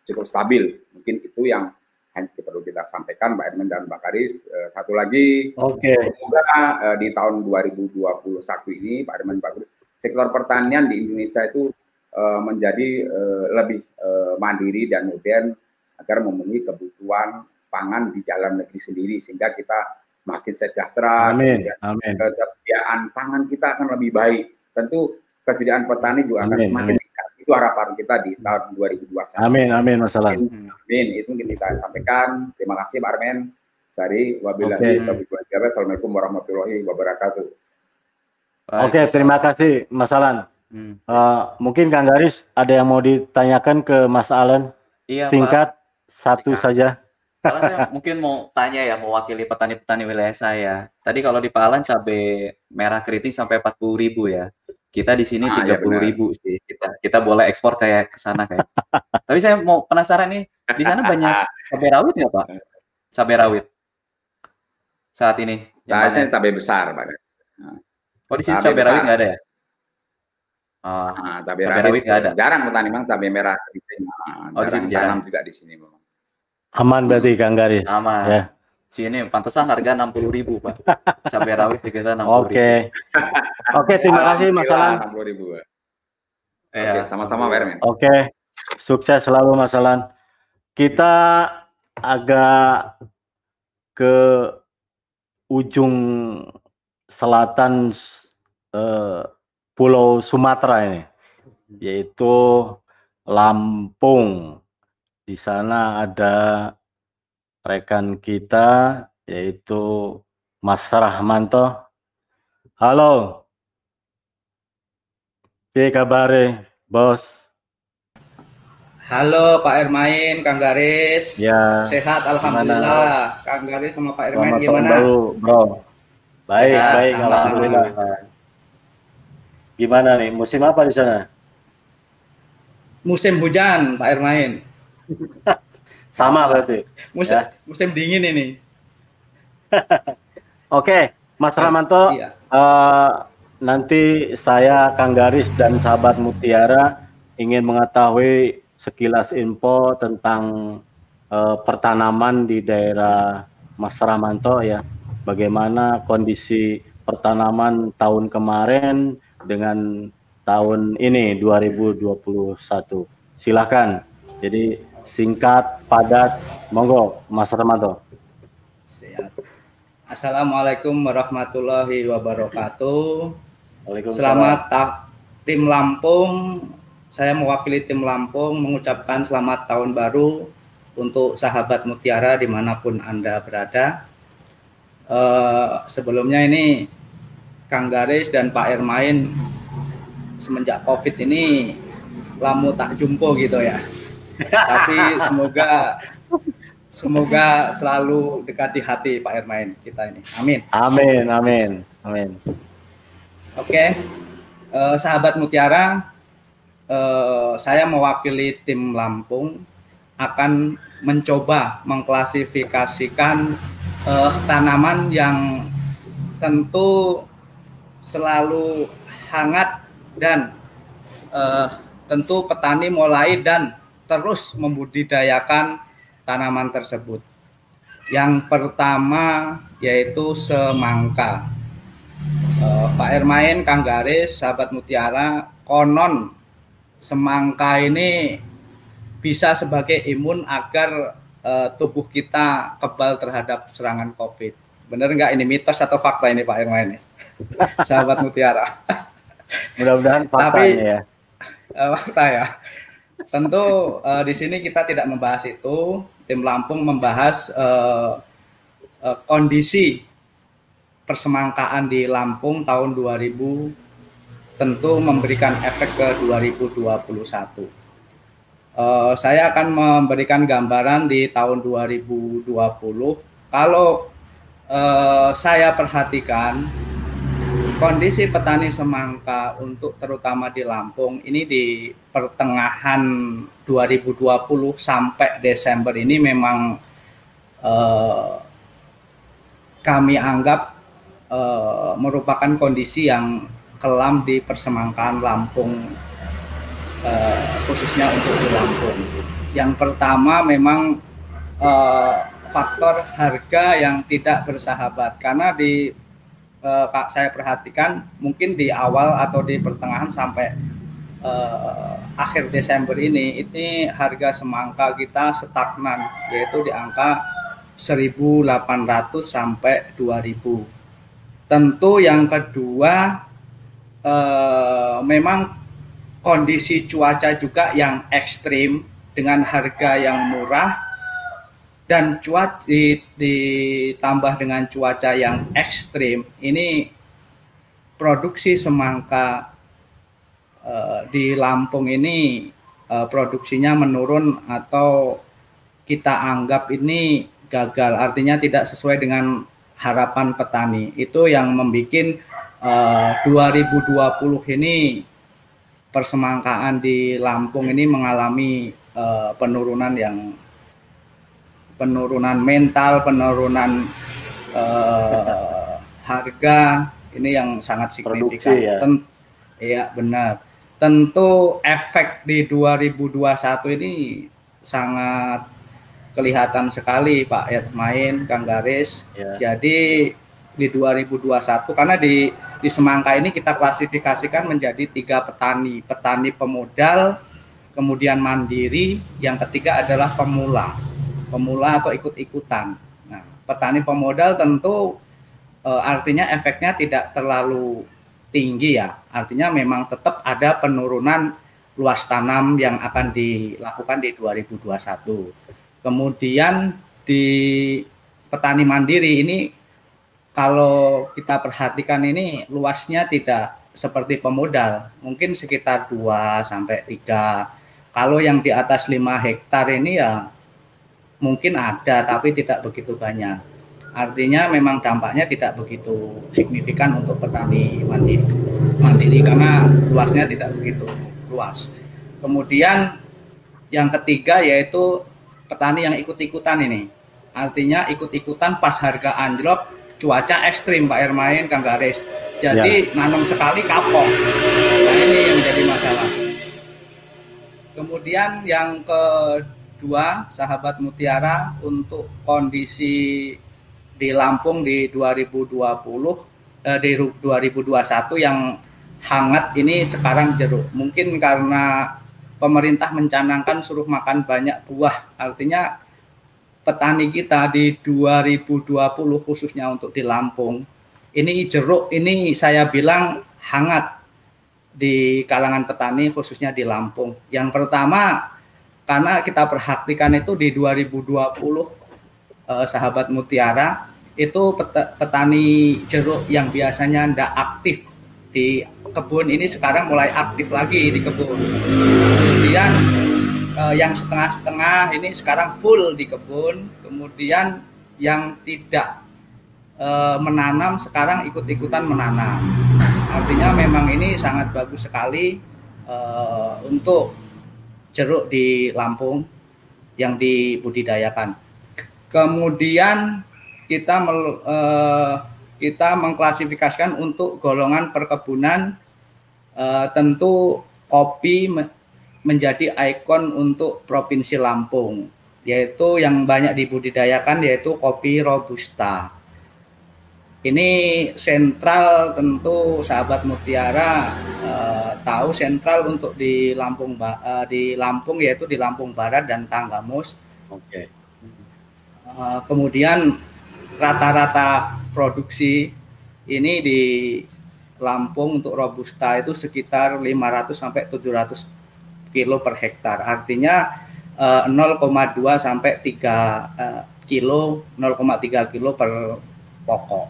cukup stabil. Mungkin itu yang hanya perlu kita sampaikan Mbak Edmund dan Mbak Karis. Uh, satu lagi, okay. semoga uh, di tahun 2021 ini Pak Edmund Mbak Karis, sektor pertanian di Indonesia itu uh, menjadi uh, lebih uh, mandiri dan modern agar memenuhi kebutuhan pangan di dalam negeri sendiri sehingga kita makin sejahtera. Amin. Amin. Ketersediaan pangan kita akan lebih baik. Tentu kesediaan petani juga akan amin, semakin amin. Itu harapan kita di tahun 2021. Amin, amin, masalah. Amin, itu mungkin kita sampaikan. Terima kasih Pak Armen. Sari, wabillahi okay. Assalamualaikum warahmatullahi wabarakatuh. Oke, okay, terima kasih Mas Alan. Hmm. Uh, mungkin Kang Garis ada yang mau ditanyakan ke Mas Allen? Iya, Singkat Pak. satu Singkat. saja. Kalau saya mungkin mau tanya ya, mewakili petani-petani wilayah saya. Tadi kalau di Palan cabai merah keriting sampai 40 ribu ya. Kita di sini ah, tiga puluh ribu sih. Kita kita boleh ekspor kayak ke sana kayak. Tapi saya mau penasaran nih, di sana banyak cabai rawit nggak Pak? Cabai rawit saat ini? Nah, ini cabai besar Pak. Oh di sini cabai, cabai rawit nggak ada ya? Uh, nah, cabai, cabai rawit nggak ada. Jarang petani memang cabai merah keriting. Nah, oh, jarang, jarang juga di sini memang. Aman berarti Kang Garis. Aman. Ya. Sini pantesan harga enam puluh ribu pak. Cabai rawit kita enam puluh Oke. Oke terima kasih Mas Alan. Enam puluh ribu. Ya. sama-sama Pak Oke. Sukses selalu Mas Alan. Kita agak ke ujung selatan eh, Pulau Sumatera ini, yaitu Lampung. Di sana ada rekan kita, yaitu Mas Rahmanto. Halo. Piye kabare, Bos? Halo Pak Ermain, Kang Garis. Ya. Sehat alhamdulillah. Gimana? Kang Garis sama Pak Ermain Selamat gimana? Baru, Bro. Baik, ya, baik sama -sama. alhamdulillah. Gimana nih? Musim apa di sana? Musim hujan, Pak Ermain. Sama berarti. Musim, ya. musim dingin ini. Oke, Mas Ramanto, iya. uh, nanti saya Kang Garis dan sahabat Mutiara ingin mengetahui sekilas info tentang uh, pertanaman di daerah Mas Ramanto ya. Bagaimana kondisi pertanaman tahun kemarin dengan tahun ini 2021. Silakan. Jadi singkat, padat, monggo Mas Ramanto. Siap. Assalamualaikum warahmatullahi wabarakatuh. Selamat tim Lampung. Saya mewakili tim Lampung mengucapkan selamat tahun baru untuk sahabat Mutiara di mana pun Anda berada. Uh, sebelumnya ini Kang Garis dan Pak Ermain semenjak COVID ini lamu tak jumpo gitu ya. Tapi semoga semoga selalu dekati hati Pak Ermain kita ini. Amin. Amin, amin, amin. Oke, eh, sahabat Mutiara, eh, saya mewakili tim Lampung akan mencoba mengklasifikasikan eh, tanaman yang tentu selalu hangat dan uh, tentu petani mulai dan terus membudidayakan tanaman tersebut. Yang pertama yaitu semangka. Uh, Pak Ermain, Kang Garis, sahabat Mutiara, konon semangka ini bisa sebagai imun agar uh, tubuh kita kebal terhadap serangan COVID. Benar nggak ini mitos atau fakta ini Pak Irma ini? Sahabat Mutiara. Mudah-mudahan fakta Tapi, ya. Uh, fakta ya. Tentu uh, di sini kita tidak membahas itu. Tim Lampung membahas uh, uh, kondisi persemangkaan di Lampung tahun 2000 tentu memberikan efek ke 2021. Uh, saya akan memberikan gambaran di tahun 2020. Kalau uh, saya perhatikan kondisi petani semangka untuk terutama di Lampung ini di pertengahan 2020 sampai Desember ini memang uh, kami anggap uh, merupakan kondisi yang kelam di persemangkaan Lampung uh, khususnya untuk di Lampung. Yang pertama memang uh, faktor harga yang tidak bersahabat karena di eh, saya perhatikan mungkin di awal atau di pertengahan sampai eh, akhir Desember ini ini harga semangka kita stagnan yaitu di angka 1.800 sampai 2.000. Tentu yang kedua eh, memang kondisi cuaca juga yang ekstrim dengan harga yang murah dan cuaca ditambah dengan cuaca yang ekstrim ini produksi semangka uh, di Lampung ini uh, produksinya menurun atau kita anggap ini gagal, artinya tidak sesuai dengan harapan petani. Itu yang membuat uh, 2020 ini persemangkaan di Lampung ini mengalami uh, penurunan yang penurunan mental, penurunan uh, harga ini yang sangat signifikan. Produksi, ya. Ten iya benar. Tentu efek di 2021 ini sangat kelihatan sekali Pak Ed main Kang Garis. Ya. Jadi di 2021 karena di di Semangka ini kita klasifikasikan menjadi tiga petani, petani pemodal, kemudian mandiri, yang ketiga adalah pemula, pemula atau ikut-ikutan. Nah, petani pemodal tentu e, artinya efeknya tidak terlalu tinggi ya, artinya memang tetap ada penurunan luas tanam yang akan dilakukan di 2021. Kemudian di petani mandiri ini kalau kita perhatikan ini luasnya tidak seperti pemodal, mungkin sekitar 2 sampai 3. Kalau yang di atas 5 hektar ini ya mungkin ada tapi tidak begitu banyak. Artinya memang dampaknya tidak begitu signifikan untuk petani mandiri, mandiri karena luasnya tidak begitu luas. Kemudian yang ketiga yaitu petani yang ikut-ikutan ini. Artinya ikut-ikutan pas harga anjlok cuaca ekstrim Pak Ermain Kang Garis. Jadi ya. nanam sekali kapok. Nah ini yang menjadi masalah. Kemudian yang kedua, sahabat Mutiara untuk kondisi di Lampung di 2020 eh, di 2021 yang hangat ini sekarang jeruk. Mungkin karena pemerintah mencanangkan suruh makan banyak buah. Artinya petani kita di 2020 khususnya untuk di Lampung ini jeruk ini saya bilang hangat di kalangan petani khususnya di Lampung. Yang pertama karena kita perhatikan itu di 2020 eh, sahabat Mutiara itu petani jeruk yang biasanya tidak aktif di kebun ini sekarang mulai aktif lagi di kebun. Kemudian uh, yang setengah-setengah ini sekarang full di kebun, kemudian yang tidak uh, menanam sekarang ikut-ikutan menanam. Artinya memang ini sangat bagus sekali uh, untuk jeruk di Lampung yang dibudidayakan. Kemudian kita mel, uh, kita mengklasifikasikan untuk golongan perkebunan uh, tentu kopi menjadi ikon untuk Provinsi Lampung, yaitu yang banyak dibudidayakan yaitu kopi robusta. Ini sentral tentu sahabat Mutiara eh, tahu sentral untuk di Lampung eh, di Lampung yaitu di Lampung Barat dan Tanggamus. Oke. Okay. Eh, kemudian rata-rata produksi ini di Lampung untuk robusta itu sekitar 500 sampai 700 kilo per hektar. Artinya uh, eh, 0,2 sampai 3 uh, eh, kilo, 0,3 kilo per pokok.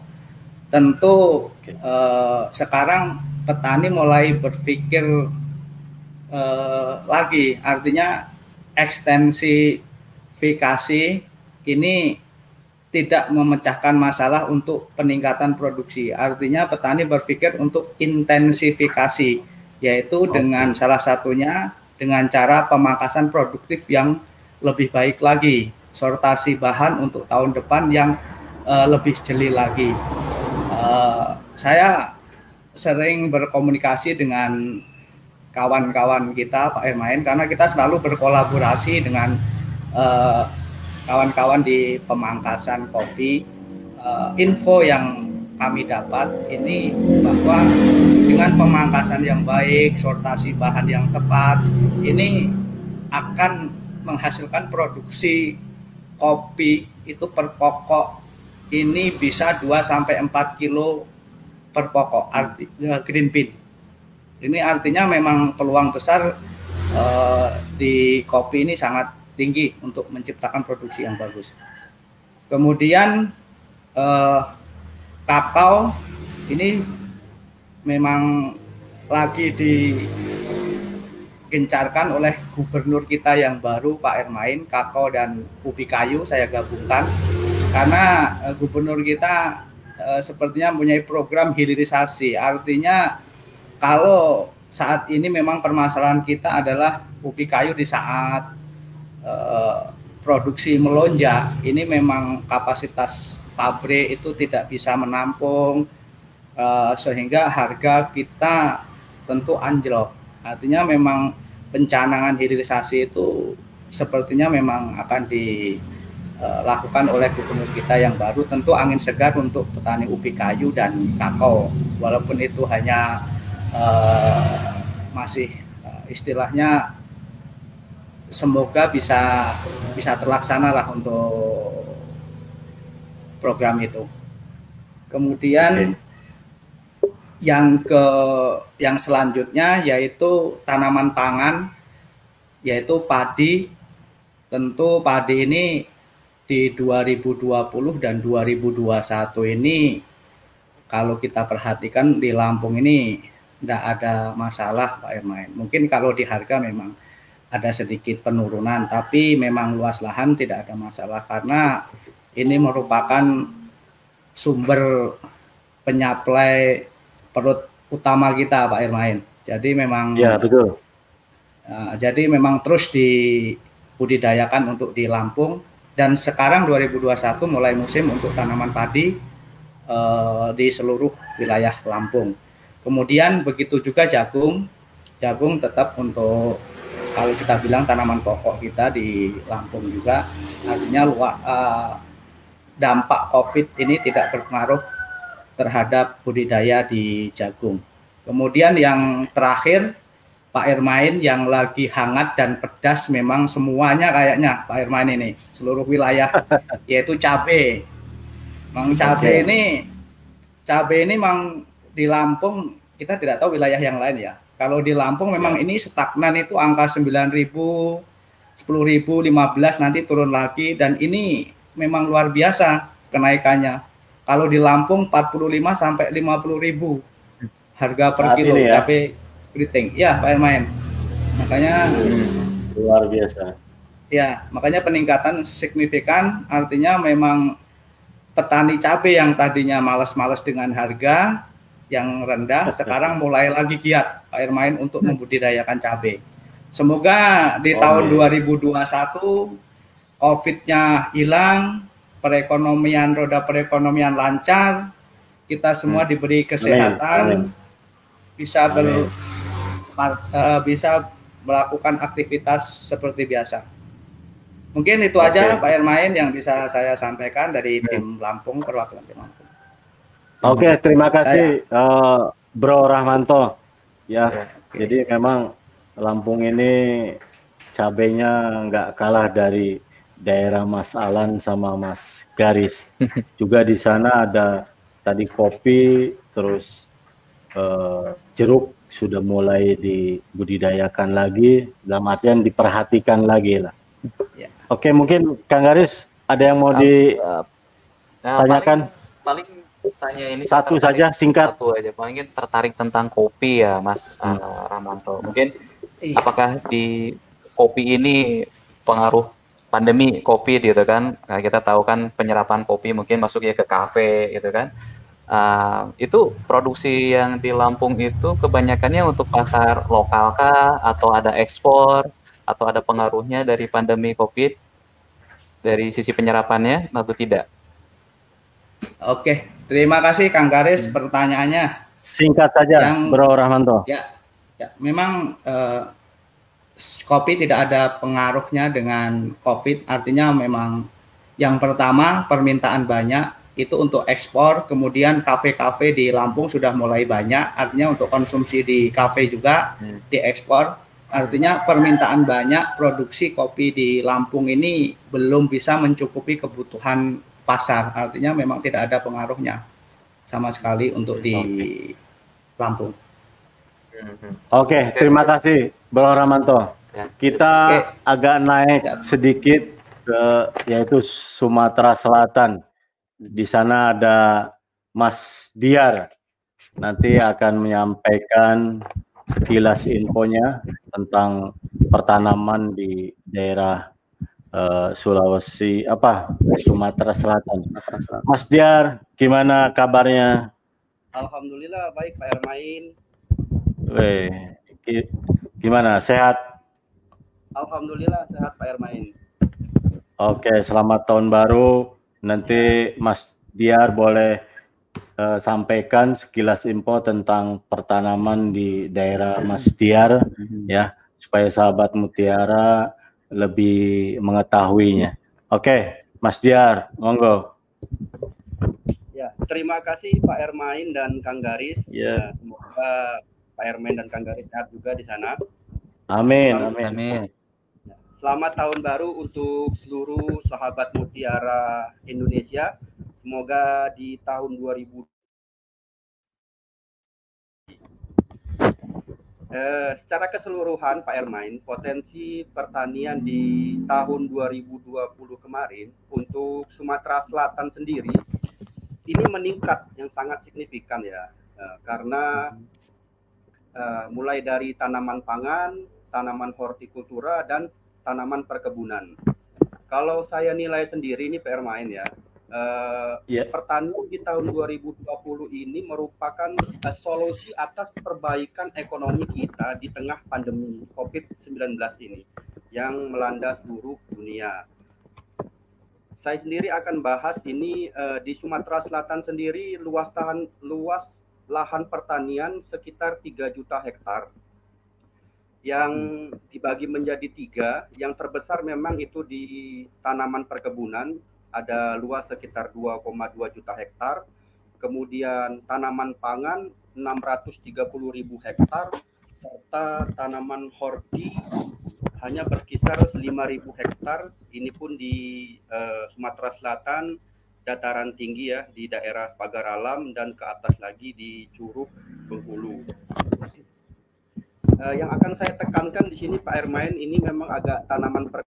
Tentu uh, sekarang petani mulai berpikir uh, lagi, artinya ekstensifikasi ini tidak memecahkan masalah untuk peningkatan produksi. Artinya petani berpikir untuk intensifikasi, yaitu okay. dengan salah satunya dengan cara pemangkasan produktif yang lebih baik lagi, sortasi bahan untuk tahun depan yang uh, lebih jeli lagi. Uh, saya sering berkomunikasi dengan kawan-kawan kita Pak Ermain karena kita selalu berkolaborasi dengan eh, kawan-kawan di pemangkasan kopi. Uh, info yang kami dapat ini bahwa dengan pemangkasan yang baik, sortasi bahan yang tepat, ini akan menghasilkan produksi kopi itu per pokok ini bisa 2 sampai 4 kilo per pokok arti ya, green bean. Ini artinya memang peluang besar uh, di kopi ini sangat tinggi untuk menciptakan produksi yang bagus. Kemudian uh, kakao ini memang lagi di digencarkan oleh gubernur kita yang baru Pak Ermain, Kakao dan Ubi Kayu saya gabungkan karena uh, gubernur kita uh, sepertinya mempunyai program hilirisasi. Artinya kalau saat ini memang permasalahan kita adalah ubi kayu di saat uh, produksi melonjak, ini memang kapasitas pabrik itu tidak bisa menampung uh, sehingga harga kita tentu anjlok. Artinya memang pencanangan hilirisasi itu sepertinya memang akan dilakukan oleh gubernur kita yang baru tentu angin segar untuk petani ubi kayu dan kakao walaupun itu hanya masih istilahnya semoga bisa bisa terlaksana lah untuk program itu. Kemudian okay. yang ke yang selanjutnya yaitu tanaman pangan yaitu padi. Tentu padi ini di 2020 dan 2021 ini kalau kita perhatikan di Lampung ini tidak ada masalah Pak Irmain. Mungkin kalau di harga memang ada sedikit penurunan, tapi memang luas lahan tidak ada masalah karena ini merupakan sumber penyaplai perut utama kita Pak Irmain. Jadi memang Ya, betul. Uh, jadi memang terus dibudidayakan untuk di Lampung dan sekarang 2021 mulai musim untuk tanaman padi uh, di seluruh wilayah Lampung. Kemudian begitu juga jagung, jagung tetap untuk kalau kita bilang tanaman pokok kita di Lampung juga artinya uh, dampak COVID ini tidak berpengaruh terhadap budidaya di jagung. Kemudian yang terakhir Pak Irmain yang lagi hangat dan pedas memang semuanya kayaknya Pak Irmain ini seluruh wilayah yaitu cabai. Mang okay. ini cabai ini memang di Lampung kita tidak tahu wilayah yang lain ya kalau di Lampung memang ya. ini stagnan itu angka 9.000, 10.000, 15 nanti turun lagi dan ini memang luar biasa kenaikannya. Kalau di Lampung 45 sampai 50.000 harga per Saat kilo ya. cabai keriting. Ya, Pak Ermain. Makanya hmm, luar biasa. Ya, makanya peningkatan signifikan artinya memang petani cabai yang tadinya malas-malas dengan harga yang rendah sekarang mulai lagi giat Pak Irmain untuk hmm. membudidayakan cabai. Semoga di oh, tahun iya. 2021 COVID-nya hilang, perekonomian roda perekonomian lancar, kita semua hmm. diberi kesehatan, Amin. bisa ber, uh, bisa melakukan aktivitas seperti biasa. Mungkin itu okay. aja Pak Irmain yang bisa saya sampaikan dari tim Lampung perwakilan tim Lampung. Oke, okay, terima kasih uh, Bro Rahmanto. Ya, ya okay. jadi memang Lampung ini cabenya nggak kalah dari daerah Mas Alan sama Mas Garis. Juga di sana ada tadi kopi, terus uh, jeruk sudah mulai dibudidayakan lagi, dalam artian diperhatikan lagi lah. Ya. Oke, mungkin Kang Garis ada yang mau ditanyakan? Nah, paling, paling tanya ini satu saja singkat. satu aja. Paling tertarik tentang kopi ya Mas hmm. uh, Ramanto. Mungkin iya. apakah di kopi ini pengaruh pandemi kopi gitu kan? Nah, kita tahu kan penyerapan kopi mungkin masuk ya ke kafe gitu kan. Uh, itu produksi yang di Lampung itu kebanyakannya untuk pasar lokal kah? Atau ada ekspor? Atau ada pengaruhnya dari pandemi covid dari sisi penyerapannya atau tidak? Oke, terima kasih Kang Garis hmm. pertanyaannya. Singkat saja, yang, Bro Rahmanto. Ya, ya memang eh, kopi tidak ada pengaruhnya dengan COVID. Artinya memang yang pertama permintaan banyak itu untuk ekspor, kemudian kafe-kafe di Lampung sudah mulai banyak. Artinya untuk konsumsi di kafe juga hmm. diekspor. Artinya permintaan banyak, produksi kopi di Lampung ini belum bisa mencukupi kebutuhan pasar artinya memang tidak ada pengaruhnya sama sekali untuk di Lampung. Oke, terima kasih Bro Ramanto. Ya. Kita Oke. agak naik sedikit ke yaitu Sumatera Selatan. Di sana ada Mas Diar nanti akan menyampaikan sekilas infonya tentang pertanaman di daerah uh, Sulawesi apa Sumatera Selatan. Mas Diar, gimana kabarnya? Alhamdulillah baik Pak Ermain. Weh, gimana? Sehat? Alhamdulillah sehat Pak Ermain. Oke, selamat tahun baru. Nanti Mas Diar boleh uh, sampaikan sekilas info tentang pertanaman di daerah Mas Diar mm-hmm. ya supaya sahabat Mutiara lebih mengetahuinya. Oke, Mas Diar, monggo. Ya, terima kasih Pak Ermain dan Kang Garis. Ya. ya semoga Pak Ermain dan Kang Garis sehat juga di sana. Amin, amin. amin. Selamat tahun baru untuk seluruh sahabat Mutiara Indonesia. Semoga di tahun 2000 Eh, secara keseluruhan Pak Ermain, potensi pertanian di tahun 2020 kemarin untuk Sumatera Selatan sendiri ini meningkat yang sangat signifikan ya, eh, karena eh, mulai dari tanaman pangan, tanaman hortikultura dan tanaman perkebunan. Kalau saya nilai sendiri ini PR main ya, uh, eh, yeah. pertanian di tahun 2020 ini merupakan uh, solusi atas perbaikan ekonomi kita di tengah pandemi COVID-19 ini yang melanda seluruh dunia. Saya sendiri akan bahas ini uh, di Sumatera Selatan sendiri luas tahan luas lahan pertanian sekitar 3 juta hektar yang dibagi menjadi tiga. Yang terbesar memang itu di tanaman perkebunan, ada luas sekitar 2,2 juta hektar. Kemudian tanaman pangan 630 ribu hektar, serta tanaman horti hanya berkisar 5.000 hektar. Ini pun di uh, Sumatera Selatan, dataran tinggi ya, di daerah Pagar Alam dan ke atas lagi di Curug Bengkulu uh, yang akan saya tekankan di sini Pak Ermain ini memang agak tanaman per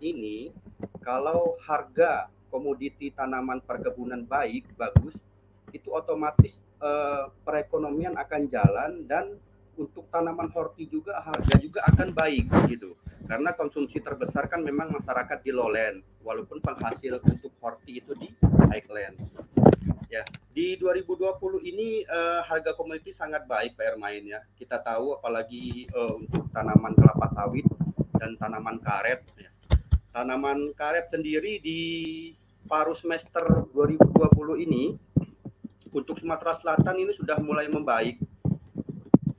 ini kalau harga komoditi tanaman perkebunan baik bagus itu otomatis uh, perekonomian akan jalan dan untuk tanaman horti juga harga juga akan baik gitu karena konsumsi terbesar kan memang masyarakat di lowland walaupun penghasil untuk horti itu di highland Ya, di 2020 ini uh, harga komoditi sangat baik Pak Ermain ya. Kita tahu apalagi uh, untuk tanaman kelapa sawit dan tanaman karet ya. Tanaman karet sendiri di paruh semester 2020 ini untuk Sumatera Selatan ini sudah mulai membaik.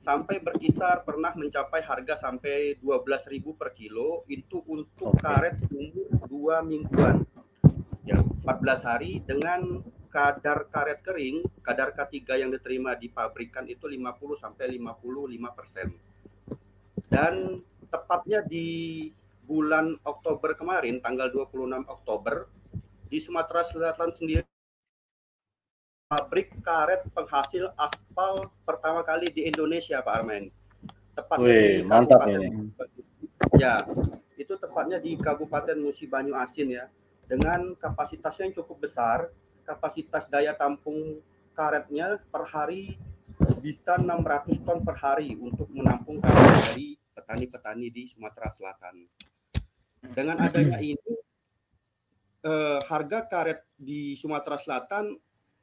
Sampai berkisar pernah mencapai harga sampai 12.000 per kilo itu untuk karet umur dua mingguan. Ya 14 hari dengan kadar karet kering, kadar K3 yang diterima di pabrikan itu 50 sampai 55 persen. Dan tepatnya di bulan Oktober kemarin, tanggal 26 Oktober, di Sumatera Selatan sendiri pabrik karet penghasil aspal pertama kali di Indonesia, Pak Armen. Tepatnya Wih, di mantap ini. Ya, itu tepatnya di Kabupaten Musi Banyu Asin ya, dengan kapasitasnya yang cukup besar, kapasitas daya tampung karetnya per hari bisa 600 ton per hari untuk menampung karet dari petani-petani di Sumatera Selatan. Dengan adanya ini, eh, harga karet di Sumatera Selatan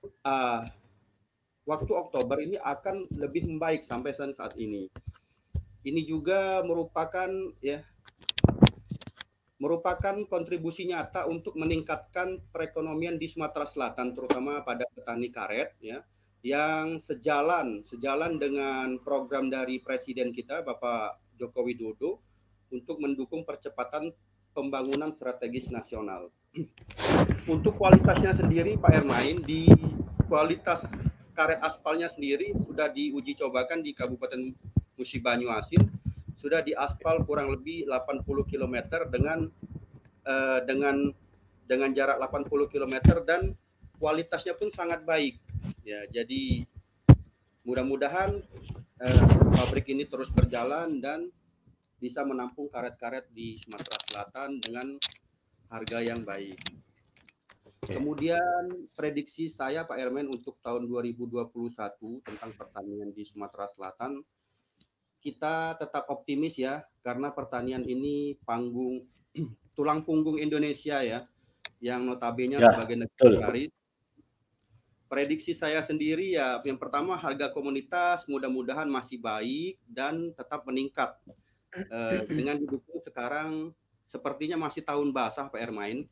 eh, waktu Oktober ini akan lebih membaik sampai saat ini. Ini juga merupakan ya merupakan kontribusi nyata untuk meningkatkan perekonomian di Sumatera Selatan terutama pada petani karet ya yang sejalan sejalan dengan program dari presiden kita Bapak Joko Widodo untuk mendukung percepatan pembangunan strategis nasional. Untuk kualitasnya sendiri Pak Ermain di kualitas karet aspalnya sendiri sudah diuji cobakan di Kabupaten Musi Banyuasin sudah diaspal kurang lebih 80 km dengan uh, dengan dengan jarak 80 km dan kualitasnya pun sangat baik. Ya, jadi mudah-mudahan uh, pabrik ini terus berjalan dan bisa menampung karet-karet di Sumatera Selatan dengan harga yang baik. Kemudian prediksi saya Pak Ermen untuk tahun 2021 tentang pertanian di Sumatera Selatan kita tetap optimis ya karena pertanian ini panggung tulang punggung Indonesia ya yang notabene ya, sebagai negara Prediksi saya sendiri ya yang pertama harga komunitas mudah-mudahan masih baik dan tetap meningkat. Eh, dengan didukung sekarang sepertinya masih tahun basah Pak Ermain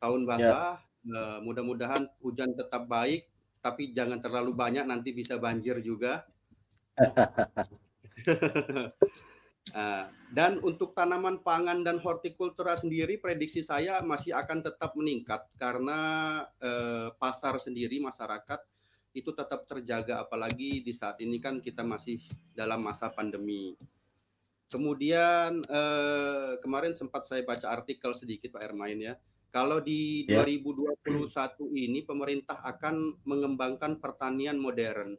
tahun ya. basah. Ya. mudah-mudahan hujan tetap baik, tapi jangan terlalu banyak nanti bisa banjir juga. dan untuk tanaman pangan dan hortikultura sendiri, prediksi saya masih akan tetap meningkat karena eh, pasar sendiri masyarakat itu tetap terjaga, apalagi di saat ini kan kita masih dalam masa pandemi. Kemudian eh, kemarin sempat saya baca artikel sedikit Pak Ermain ya, kalau di ya. 2021 ini pemerintah akan mengembangkan pertanian modern.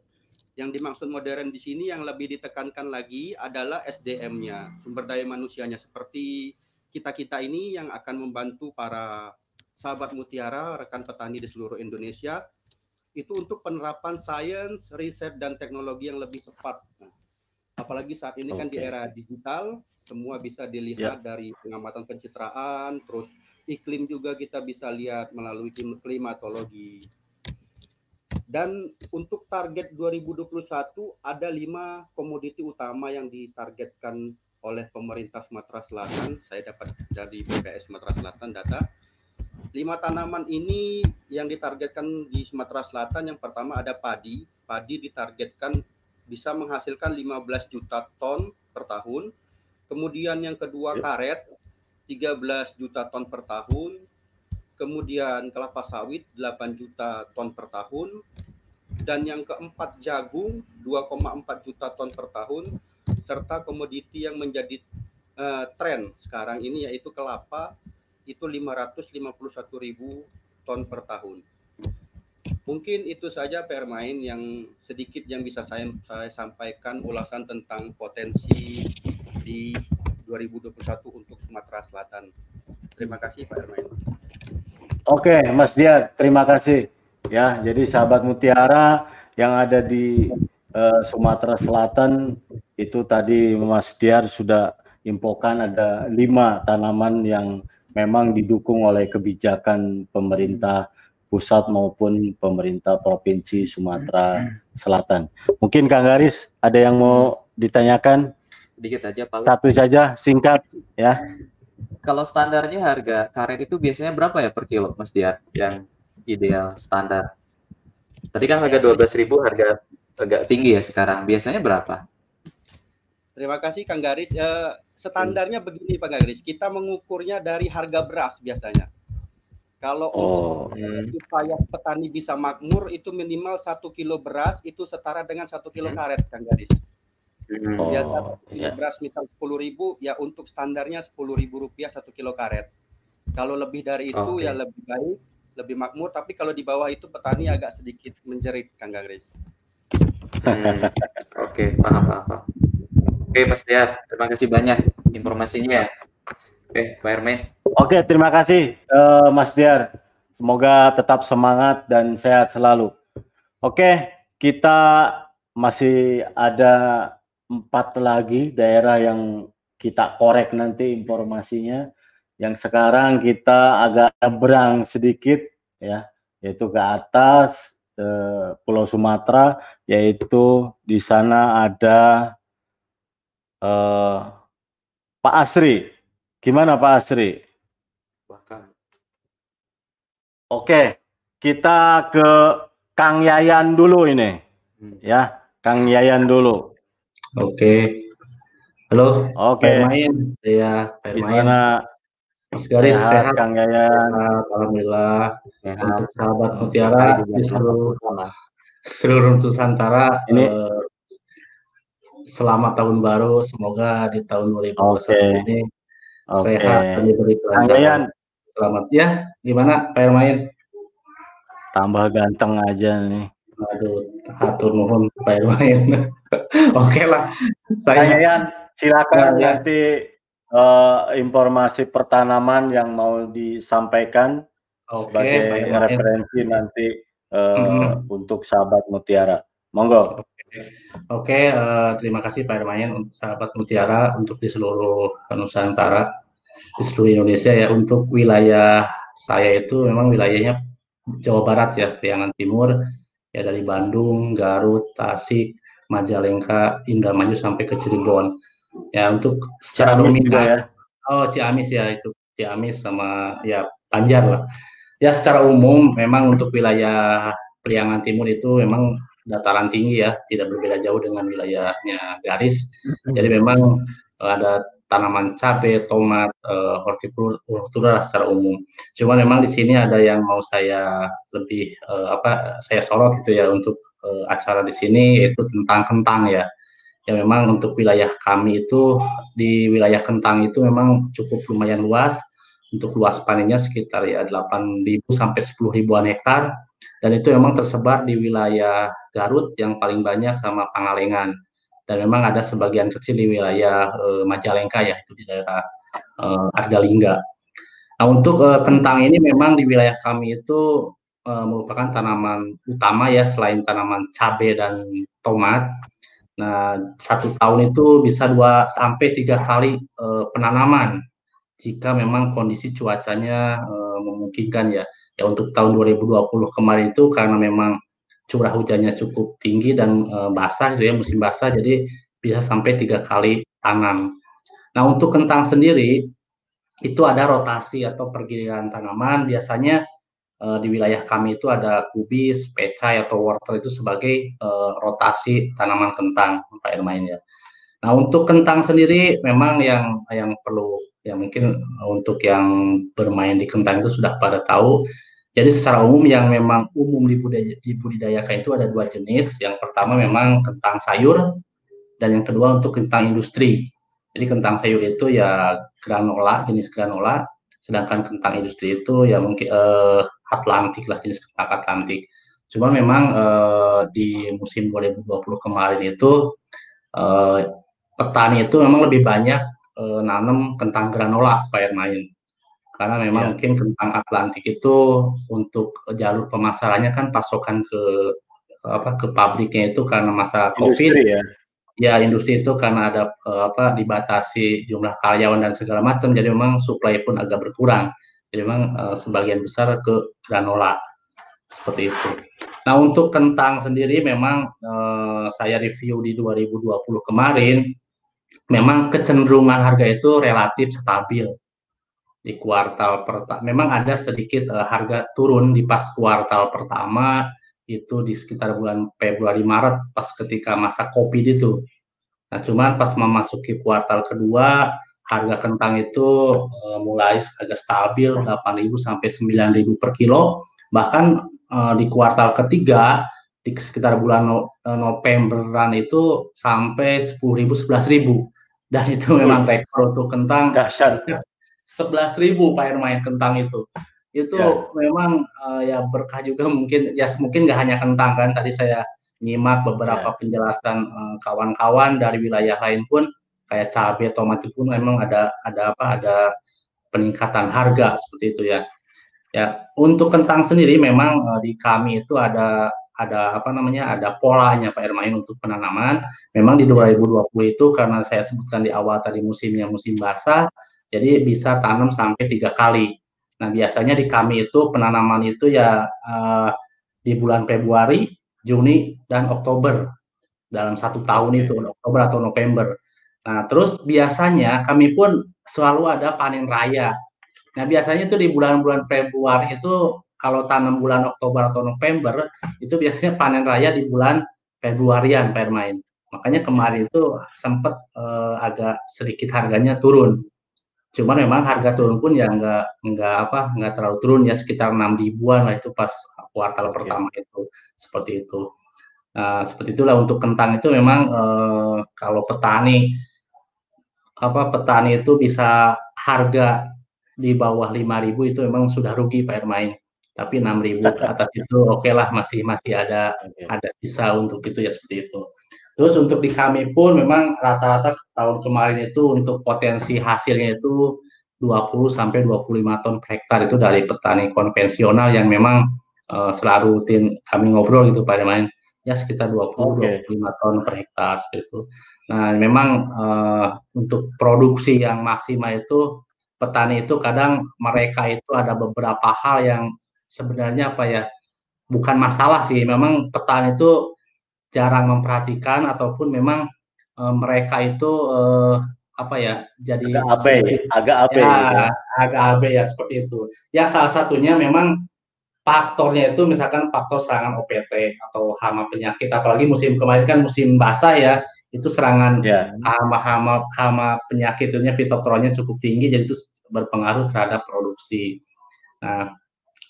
Yang dimaksud modern di sini yang lebih ditekankan lagi adalah SDM-nya, sumber daya manusianya seperti kita-kita ini yang akan membantu para sahabat mutiara, rekan petani di seluruh Indonesia itu untuk penerapan sains, riset dan teknologi yang lebih tepat. Nah, apalagi saat ini okay. kan di era digital, semua bisa dilihat yeah. dari pengamatan pencitraan, terus iklim juga kita bisa lihat melalui klimatologi. Dan untuk target 2021 ada lima komoditi utama yang ditargetkan oleh pemerintah Sumatera Selatan. Saya dapat dari BPS Sumatera Selatan data. Lima tanaman ini yang ditargetkan di Sumatera Selatan yang pertama ada padi. Padi ditargetkan bisa menghasilkan 15 juta ton per tahun. Kemudian yang kedua ya. karet 13 juta ton per tahun, kemudian kelapa sawit 8 juta ton per tahun, dan yang keempat jagung 2,4 juta ton per tahun, serta komoditi yang menjadi uh, tren sekarang ini yaitu kelapa itu 551 ribu ton per tahun. Mungkin itu saja permain yang sedikit yang bisa saya, saya sampaikan ulasan tentang potensi di 2021 untuk Sumatera Selatan. Terima kasih Pak Ermain. Oke, Mas Dian, terima kasih. Ya, jadi sahabat Mutiara yang ada di uh, Sumatera Selatan itu tadi Mas Diar sudah infokan ada lima tanaman yang memang didukung oleh kebijakan pemerintah pusat maupun pemerintah provinsi Sumatera Selatan. Mungkin Kang Garis ada yang mau ditanyakan? Sedikit aja Pak. Satu saja, singkat ya. Kalau standarnya harga karet itu biasanya berapa ya per kilo, Mas Diar? Yang ideal standar. Tadi kan harga 12.000 harga agak tinggi ya sekarang. Biasanya berapa? Terima kasih Kang Garis. Eh, standarnya begini Pak Garis, kita mengukurnya dari harga beras biasanya. Kalau oh. untuk supaya petani bisa makmur itu minimal satu kilo beras itu setara dengan satu kilo hmm. karet Kang Garis. Hmm. Oh, Biasa ya. beras misal sepuluh ribu, ya untuk standarnya sepuluh ribu rupiah satu kilo karet. Kalau lebih dari itu okay. ya lebih baik, lebih makmur. Tapi kalau di bawah itu petani agak sedikit menjerit, Kang Gagris. Hmm. Oke, okay, paham, paham. Oke, okay, Mas Tiar, terima kasih banyak informasinya. Oke, okay, Pak. Oke, terima kasih uh, Mas Diar. Semoga tetap semangat dan sehat selalu. Oke, kita masih ada empat lagi daerah yang kita korek nanti informasinya. Yang sekarang kita agak berang sedikit ya, yaitu ke atas ke Pulau Sumatera, yaitu di sana ada eh, Pak Asri. Gimana Pak Asri? Bahkan. Oke, kita ke Kang Yayan dulu ini. Hmm. Ya, Kang Yayan dulu. Oke. Halo. Oke. Main. Ya, Gimana? Mas Garis sehat, sehat Kang Yayan. Alhamdulillah. Sehat. Untuk sahabat Mutiara di seluruh seluruh Nusantara ini eh, selamat tahun baru. Semoga di tahun 2021 okay. ini okay. sehat dan diberi kelancaran. Selamat ya. Gimana Pak Main? Tambah ganteng aja nih. Aduh, hatur nuhun Pak Irwan. Oke lah. Saya Yan, silakan ya, nanti uh, informasi pertanaman yang mau disampaikan Oke, sebagai referensi nanti uh, hmm. untuk sahabat Mutiara. Monggo. Oke, uh, terima kasih Pak Hermayan untuk sahabat Mutiara untuk di seluruh Nusantara, di seluruh Indonesia ya. Untuk wilayah saya itu memang wilayahnya Jawa Barat ya, Priangan Timur, ya dari Bandung, Garut, Tasik, Majalengka, Indramayu sampai ke Cirebon. Ya untuk secara dominan ya. Oh Ciamis ya itu Ciamis sama ya Banjar lah. Ya secara umum memang untuk wilayah Priangan Timur itu memang dataran tinggi ya, tidak berbeda jauh dengan wilayahnya Garis. Jadi memang ada tanaman cabai, tomat, uh, hortikultura secara umum. Cuma memang di sini ada yang mau saya lebih uh, apa saya sorot gitu ya untuk uh, acara di sini yaitu tentang kentang ya. Ya memang untuk wilayah kami itu di wilayah kentang itu memang cukup lumayan luas. Untuk luas panennya sekitar ya 8.000 sampai 10 ribuan hektar dan itu memang tersebar di wilayah Garut yang paling banyak sama Pangalengan dan memang ada sebagian kecil di wilayah uh, Majalengka ya itu di daerah uh, Argalingga. Nah untuk uh, kentang ini memang di wilayah kami itu uh, merupakan tanaman utama ya selain tanaman cabai dan tomat. Nah satu tahun itu bisa dua sampai tiga kali uh, penanaman jika memang kondisi cuacanya uh, memungkinkan ya. Ya untuk tahun 2020 kemarin itu karena memang curah hujannya cukup tinggi dan e, basah gitu ya musim basah jadi bisa sampai tiga kali tanam. Nah untuk kentang sendiri itu ada rotasi atau pergiliran tanaman biasanya e, di wilayah kami itu ada kubis, pecai atau wortel itu sebagai e, rotasi tanaman kentang Pak Irmain ya. Nah untuk kentang sendiri memang yang yang perlu ya mungkin untuk yang bermain di kentang itu sudah pada tahu jadi secara umum yang memang umum dibudidayakan itu ada dua jenis. Yang pertama memang kentang sayur dan yang kedua untuk kentang industri. Jadi kentang sayur itu ya granola, jenis granola, sedangkan kentang industri itu ya mungkin eh, Atlantik lah jenis kentang Atlantik. Cuma memang eh, di musim 2020 kemarin itu eh, petani itu memang lebih banyak eh, nanam kentang granola Pak Ermain karena memang ya. mungkin kentang Atlantik itu untuk jalur pemasarannya kan pasokan ke apa ke pabriknya itu karena masa industri, covid ya ya industri itu karena ada apa dibatasi jumlah karyawan dan segala macam jadi memang supply pun agak berkurang jadi memang uh, sebagian besar ke granola seperti itu. Nah untuk kentang sendiri memang uh, saya review di 2020 kemarin memang kecenderungan harga itu relatif stabil di kuartal pertama memang ada sedikit uh, harga turun di pas kuartal pertama itu di sekitar bulan Februari Maret pas ketika masa Covid itu. Nah, cuman pas memasuki kuartal kedua harga kentang itu uh, mulai agak stabil 8.000 sampai 9.000 per kilo. Bahkan uh, di kuartal ketiga di sekitar bulan no, Novemberan itu sampai 10.000 11.000 dan itu memang rekor untuk kentang. Dahsyat sebelas ribu Pak Hermain kentang itu itu ya. memang uh, ya berkah juga mungkin ya mungkin nggak hanya kentang kan tadi saya nyimak beberapa ya. penjelasan kawan kawan-kawan dari wilayah lain pun kayak cabai tomat pun memang ada ada apa ada peningkatan harga seperti itu ya ya untuk kentang sendiri memang uh, di kami itu ada ada apa namanya ada polanya Pak Ermain untuk penanaman memang di 2020 itu karena saya sebutkan di awal tadi musimnya musim basah jadi bisa tanam sampai tiga kali. Nah biasanya di kami itu penanaman itu ya uh, di bulan Februari, Juni, dan Oktober dalam satu tahun itu Oktober atau November. Nah terus biasanya kami pun selalu ada panen raya. Nah biasanya itu di bulan-bulan Februari itu kalau tanam bulan Oktober atau November itu biasanya panen raya di bulan Februarian permain. Makanya kemarin itu sempat uh, agak sedikit harganya turun. Cuman memang harga turun pun ya nggak nggak apa nggak terlalu turun ya sekitar enam ribuan lah itu pas kuartal pertama itu seperti itu. Nah, seperti itulah untuk kentang itu memang eh, kalau petani apa petani itu bisa harga di bawah lima ribu itu memang sudah rugi Pak Ermain. Tapi enam ribu ke atas itu oke okay lah masih masih ada ada sisa untuk itu ya seperti itu. Terus untuk di kami pun memang rata-rata tahun kemarin itu untuk potensi hasilnya itu 20 sampai 25 ton per hektar itu dari petani konvensional yang memang uh, selalu rutin kami ngobrol gitu Pak Main ya sekitar 20 okay. 25 ton per hektar itu. Nah, memang uh, untuk produksi yang maksimal itu petani itu kadang mereka itu ada beberapa hal yang sebenarnya apa ya bukan masalah sih. Memang petani itu jarang memperhatikan ataupun memang uh, mereka itu uh, apa ya jadi agak abe agak abe ya, gitu. agak abe ya seperti itu ya salah satunya memang faktornya itu misalkan faktor serangan OPT atau hama penyakit apalagi musim kemarin kan musim basah ya itu serangan ya. hama hama hama penyakit itu fitokronnya cukup tinggi jadi itu berpengaruh terhadap produksi nah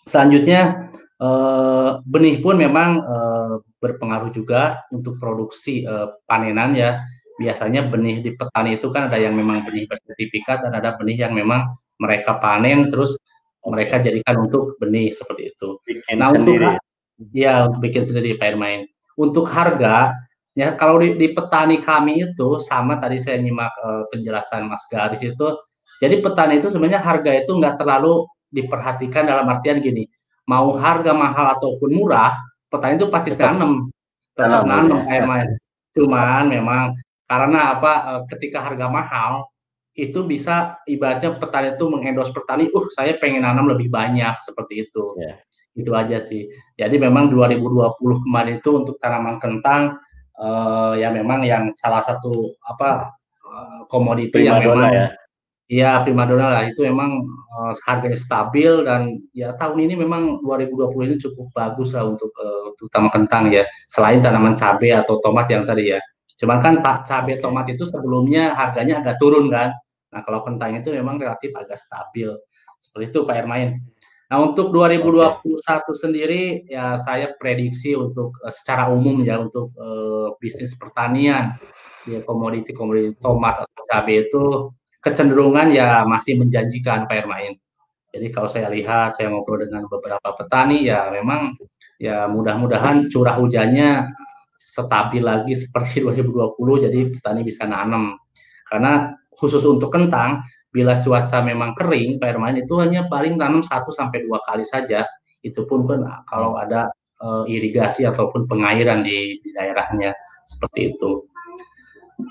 selanjutnya eh, benih pun memang eh, berpengaruh juga untuk produksi eh, panenan ya biasanya benih di petani itu kan ada yang memang benih bersertifikat dan ada benih yang memang mereka panen terus mereka jadikan untuk benih seperti itu. Bikin nah sendiri. untuk ya untuk bikin sendiri Pak Irmain. Untuk harga ya kalau di, di petani kami itu sama tadi saya nyimak uh, penjelasan Mas Garis itu jadi petani itu sebenarnya harga itu nggak terlalu diperhatikan dalam artian gini mau harga mahal ataupun murah petani itu pasti tanam tetap nanam ya. Irmain. Cuman memang karena apa eh, ketika harga mahal itu bisa ibaratnya petani itu mengendos petani, uh saya pengen nanam lebih banyak seperti itu. Yeah. Itu aja sih. Jadi memang 2020 kemarin itu untuk tanaman kentang uh, ya memang yang salah satu apa uh, komoditi yang memang ya. Iya primadona lah itu memang uh, harganya stabil dan ya tahun ini memang 2020 ini cukup bagus lah untuk uh, terutama kentang ya selain tanaman cabai atau tomat yang tadi ya Cuman kan pak cabai tomat itu sebelumnya harganya agak turun kan. Nah kalau kentang itu memang relatif agak stabil. Seperti itu Pak Ermain. Nah untuk 2021 okay. sendiri ya saya prediksi untuk uh, secara umum ya untuk uh, bisnis pertanian ya komoditi-komoditi tomat atau cabai itu kecenderungan ya masih menjanjikan Pak Ermain. Jadi kalau saya lihat saya ngobrol dengan beberapa petani ya memang ya mudah-mudahan curah hujannya stabil lagi seperti 2020 jadi petani bisa nanam karena khusus untuk kentang bila cuaca memang kering Pak Herman itu hanya paling tanam 1 sampai dua kali saja itu pun kan kalau ada uh, irigasi ataupun pengairan di, di daerahnya seperti itu.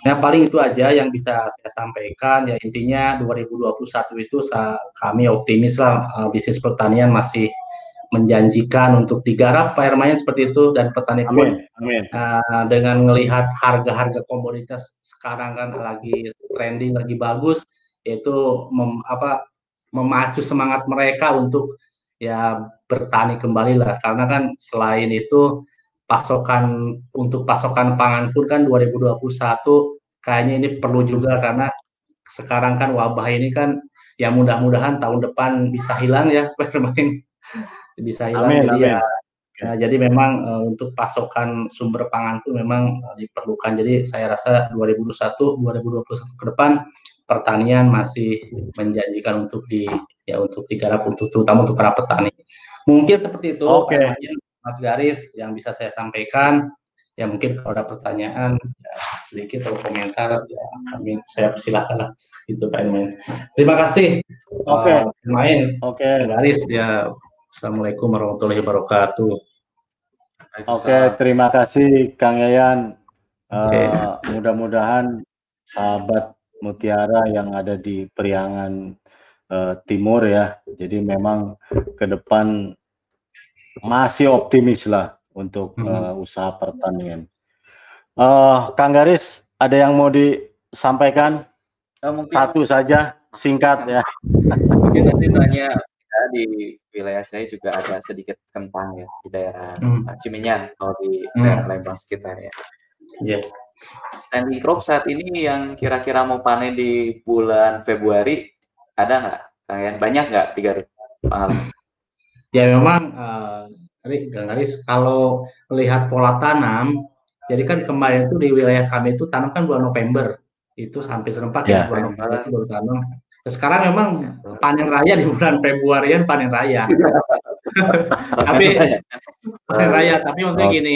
Ya paling itu aja yang bisa saya sampaikan. Ya intinya 2021 itu kami optimis lah uh, bisnis pertanian masih menjanjikan untuk digarap Pak Hermain seperti itu dan petani pun amin, Uh, dengan melihat harga-harga komoditas sekarang kan lagi trending lagi bagus yaitu mem, apa memacu semangat mereka untuk ya bertani kembali lah. Karena kan selain itu pasokan untuk pasokan pangan pun kan 2021 kayaknya ini perlu juga karena sekarang kan wabah ini kan ya mudah-mudahan tahun depan bisa hilang ya Pak Hermain bisa hilang. Amin, jadi amin. ya Ya, jadi memang uh, untuk pasokan sumber pangan itu memang uh, diperlukan. Jadi saya rasa 2021 2021 ke depan pertanian masih menjanjikan untuk di ya untuk digarap untuk terutama untuk para petani. Mungkin seperti itu Oke. Okay. Mas Garis yang bisa saya sampaikan. Ya mungkin kalau ada pertanyaan ya, sedikit atau komentar ya kami saya persilahkan lah itu Pak Terima kasih. Oke. Okay. Uh, main. Oke. Okay. Garis ya Assalamualaikum warahmatullahi wabarakatuh. Oke, terima kasih Kang Yayan. Okay. Uh, mudah-mudahan sahabat Mutiara yang ada di Priangan uh, Timur ya. Jadi memang ke depan masih optimis lah untuk uh, usaha pertanian. Uh, Kang Garis, ada yang mau disampaikan? Uh, mungkin, Satu saja, singkat ya. Mungkin nanti tanya di wilayah saya juga ada sedikit kentang ya di daerah hmm. Cimenyan kalau di hmm. daerah Lembang sekitar ya. Yeah. Standing crop saat ini yang kira-kira mau panen di bulan Februari ada nggak? Kalian banyak nggak tiga pengalaman? Ya memang uh, Garis kalau melihat pola tanam, jadi kan kemarin itu di wilayah kami itu tanam kan bulan November. Itu sampai serempak yeah. ya. bulan November itu baru tanam. Sekarang memang panen raya di bulan Februarian panen raya. tapi panen raya, tapi maksudnya gini,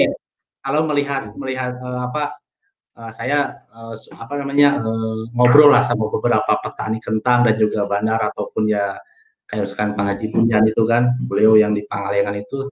kalau melihat melihat uh, apa uh, saya uh, apa namanya uh, ngobrol lah sama beberapa petani kentang dan juga bandar ataupun ya kayak Pak Haji Bunyan itu kan beliau yang di Pangalengan itu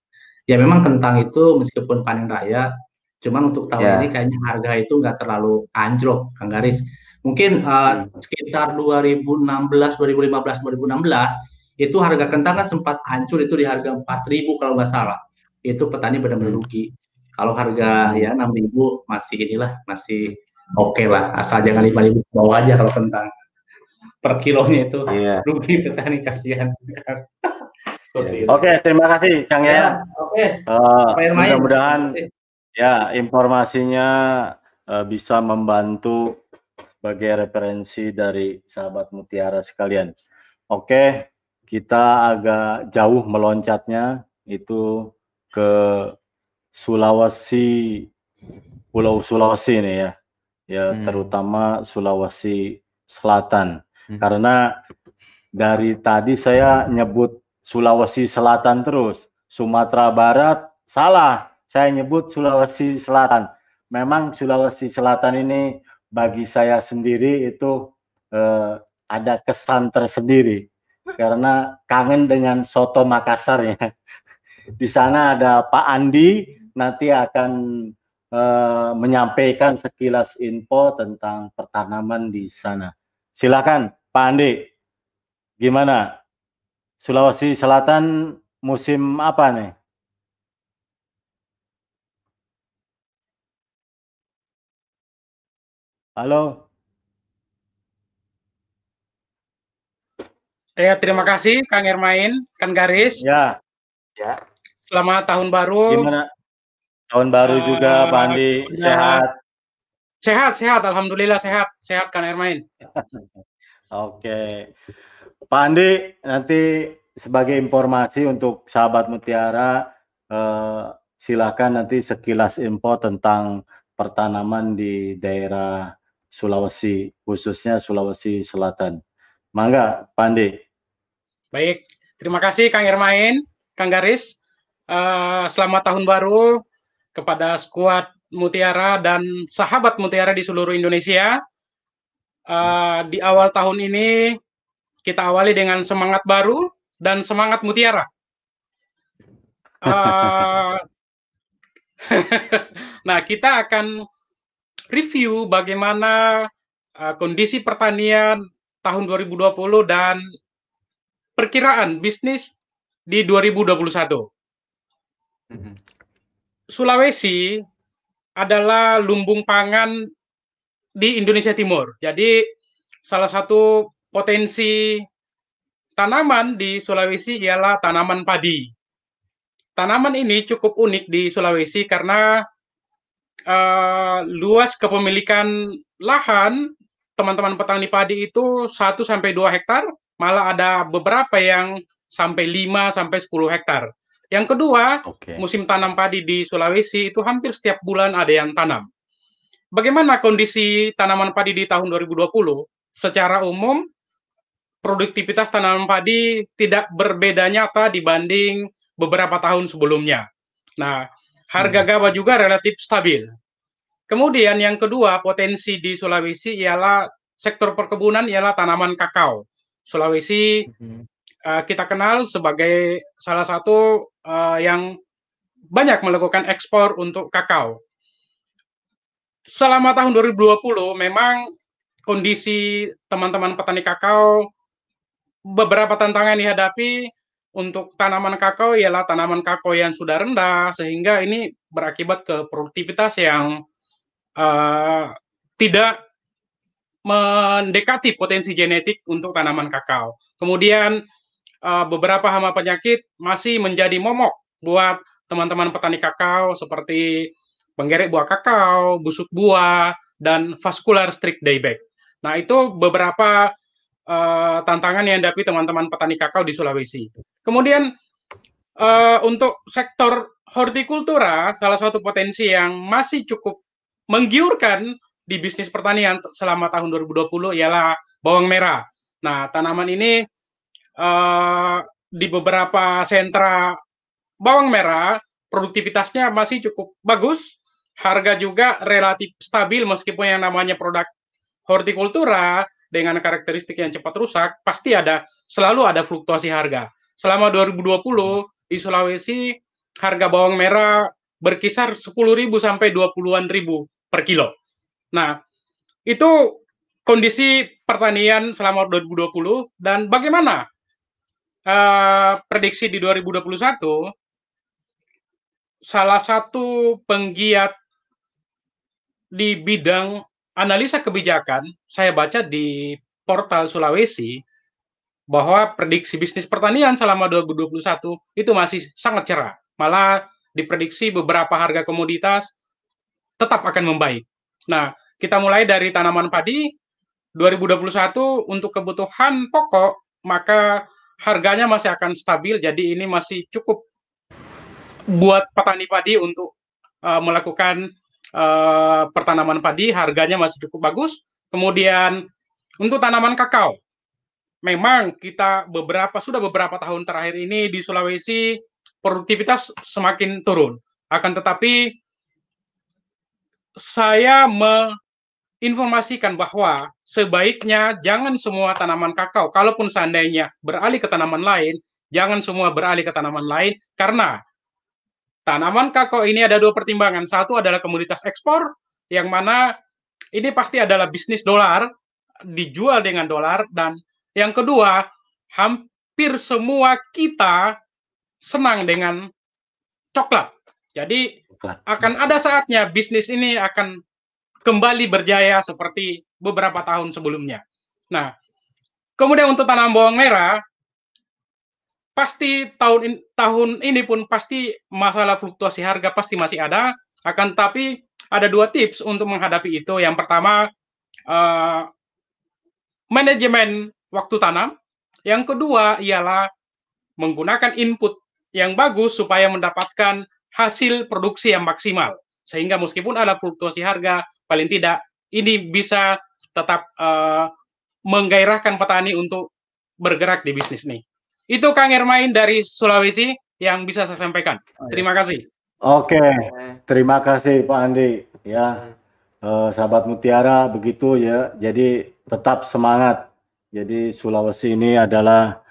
ya memang kentang itu meskipun panen raya cuman untuk tahun yeah. ini kayaknya harga itu nggak terlalu anjlok Kang Garis. Mungkin uh, sekitar 2016 2015 2016 itu harga kentang kan sempat hancur itu di harga 4000 kalau nggak salah. Itu petani benar-benar hmm. rugi. Kalau harga ya 6000 masih inilah masih oke okay lah. Asal jangan 5000 bawah aja kalau kentang per kilonya itu yeah. rugi petani kasihan Oke, okay, terima kasih Kang ya. ya Oke. Okay. Uh, mudah-mudahan ya informasinya uh, bisa membantu sebagai referensi dari sahabat mutiara sekalian. Oke, kita agak jauh meloncatnya itu ke Sulawesi, Pulau Sulawesi ini ya, ya hmm. terutama Sulawesi Selatan. Hmm. Karena dari tadi saya nyebut Sulawesi Selatan terus. Sumatera Barat salah. Saya nyebut Sulawesi Selatan. Memang Sulawesi Selatan ini bagi saya sendiri itu eh, ada kesan tersendiri karena kangen dengan soto Makassar ya. Di sana ada Pak Andi nanti akan eh, menyampaikan sekilas info tentang pertanaman di sana. Silakan Pak Andi. Gimana? Sulawesi Selatan musim apa nih? Halo. Ya, terima kasih Kang Ermain, Kang Garis. Ya. Ya. Selamat tahun baru. Gimana? Tahun baru uh, juga Pak Andi, sehat. Sehat, sehat, alhamdulillah sehat, sehat Kang Ermain. Oke. Pak Andi, nanti sebagai informasi untuk sahabat Mutiara, eh, silakan nanti sekilas info tentang pertanaman di daerah Sulawesi, khususnya Sulawesi Selatan. Mangga, Pak Andi. Baik, terima kasih Kang Irmain, Kang Garis. Uh, selamat tahun baru kepada skuad Mutiara dan sahabat Mutiara di seluruh Indonesia. Uh, di awal tahun ini kita awali dengan semangat baru dan semangat mutiara. Uh, nah, kita akan review bagaimana uh, kondisi pertanian tahun 2020 dan perkiraan bisnis di 2021. Mm-hmm. Sulawesi adalah lumbung pangan di Indonesia Timur. Jadi salah satu potensi tanaman di Sulawesi ialah tanaman padi. Tanaman ini cukup unik di Sulawesi karena uh, luas kepemilikan lahan teman-teman petani padi itu 1 sampai 2 hektar, malah ada beberapa yang sampai 5 sampai 10 hektar. Yang kedua, okay. musim tanam padi di Sulawesi itu hampir setiap bulan ada yang tanam. Bagaimana kondisi tanaman padi di tahun 2020? Secara umum, produktivitas tanaman padi tidak berbeda nyata dibanding beberapa tahun sebelumnya. Nah, harga hmm. gabah juga relatif stabil. Kemudian yang kedua, potensi di Sulawesi ialah sektor perkebunan ialah tanaman kakao. Sulawesi hmm. uh, kita kenal sebagai salah satu uh, yang banyak melakukan ekspor untuk kakao. Selama tahun 2020 memang kondisi teman-teman petani kakao beberapa tantangan dihadapi untuk tanaman kakao ialah tanaman kakao yang sudah rendah sehingga ini berakibat ke produktivitas yang uh, tidak mendekati potensi genetik untuk tanaman kakao. Kemudian uh, beberapa hama penyakit masih menjadi momok buat teman-teman petani kakao seperti penggerek buah kakao, busuk buah, dan vascular strict dieback. Nah, itu beberapa uh, tantangan yang dihadapi teman-teman petani kakao di Sulawesi. Kemudian uh, untuk sektor hortikultura, salah satu potensi yang masih cukup menggiurkan di bisnis pertanian selama tahun 2020 ialah bawang merah. Nah, tanaman ini uh, di beberapa sentra bawang merah produktivitasnya masih cukup bagus harga juga relatif stabil meskipun yang namanya produk hortikultura dengan karakteristik yang cepat rusak pasti ada selalu ada fluktuasi harga. Selama 2020 di Sulawesi harga bawang merah berkisar 10.000 sampai 20-an ribu per kilo. Nah, itu kondisi pertanian selama 2020 dan bagaimana uh, prediksi di 2021 salah satu penggiat di bidang analisa kebijakan, saya baca di portal Sulawesi bahwa prediksi bisnis pertanian selama 2021 itu masih sangat cerah. Malah diprediksi beberapa harga komoditas tetap akan membaik. Nah, kita mulai dari tanaman padi 2021 untuk kebutuhan pokok maka harganya masih akan stabil jadi ini masih cukup buat petani padi untuk uh, melakukan uh, pertanaman padi harganya masih cukup bagus. Kemudian untuk tanaman kakao, memang kita beberapa sudah beberapa tahun terakhir ini di Sulawesi produktivitas semakin turun. Akan tetapi saya menginformasikan bahwa sebaiknya jangan semua tanaman kakao, kalaupun seandainya beralih ke tanaman lain, jangan semua beralih ke tanaman lain karena Tanaman kakao ini ada dua pertimbangan. Satu adalah komoditas ekspor, yang mana ini pasti adalah bisnis dolar, dijual dengan dolar, dan yang kedua, hampir semua kita senang dengan coklat. Jadi akan ada saatnya bisnis ini akan kembali berjaya seperti beberapa tahun sebelumnya. Nah, kemudian untuk tanam bawang merah, pasti tahun in, tahun ini pun pasti masalah fluktuasi harga pasti masih ada. Akan tapi ada dua tips untuk menghadapi itu. Yang pertama uh, manajemen waktu tanam. Yang kedua ialah menggunakan input yang bagus supaya mendapatkan hasil produksi yang maksimal. Sehingga meskipun ada fluktuasi harga, paling tidak ini bisa tetap uh, menggairahkan petani untuk bergerak di bisnis ini. Itu Kang Ermain dari Sulawesi yang bisa saya sampaikan. Oh, iya. Terima kasih. Oke, terima kasih Pak Andi. Ya, eh, sahabat Mutiara begitu ya. Jadi tetap semangat. Jadi Sulawesi ini adalah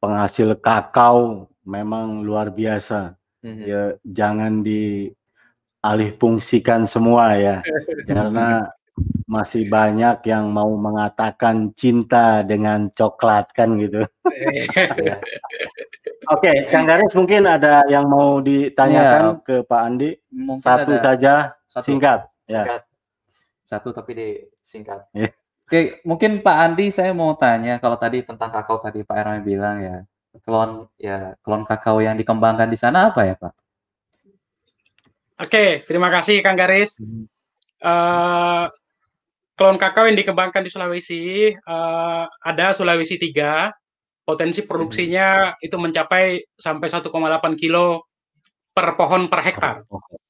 penghasil kakao memang luar biasa. Mm-hmm. Ya, jangan dialih fungsikan semua ya, karena masih banyak yang mau mengatakan cinta dengan coklat kan gitu. Oke, okay, Kang Garis mungkin ada yang mau ditanyakan ya, ke Pak Andi. Mungkin satu ada, saja, satu, singkat. Ya. singkat. Ya. Satu tapi disingkat. Yeah. Oke, okay, mungkin Pak Andi saya mau tanya kalau tadi tentang kakao tadi Pak Erwin bilang ya, klon ya klon kakao yang dikembangkan di sana apa ya Pak? Oke, okay, terima kasih Kang Garis. Uh, klon kakao yang dikembangkan di Sulawesi uh, ada Sulawesi 3 potensi produksinya hmm. itu mencapai sampai 1,8 kilo per pohon per hektar.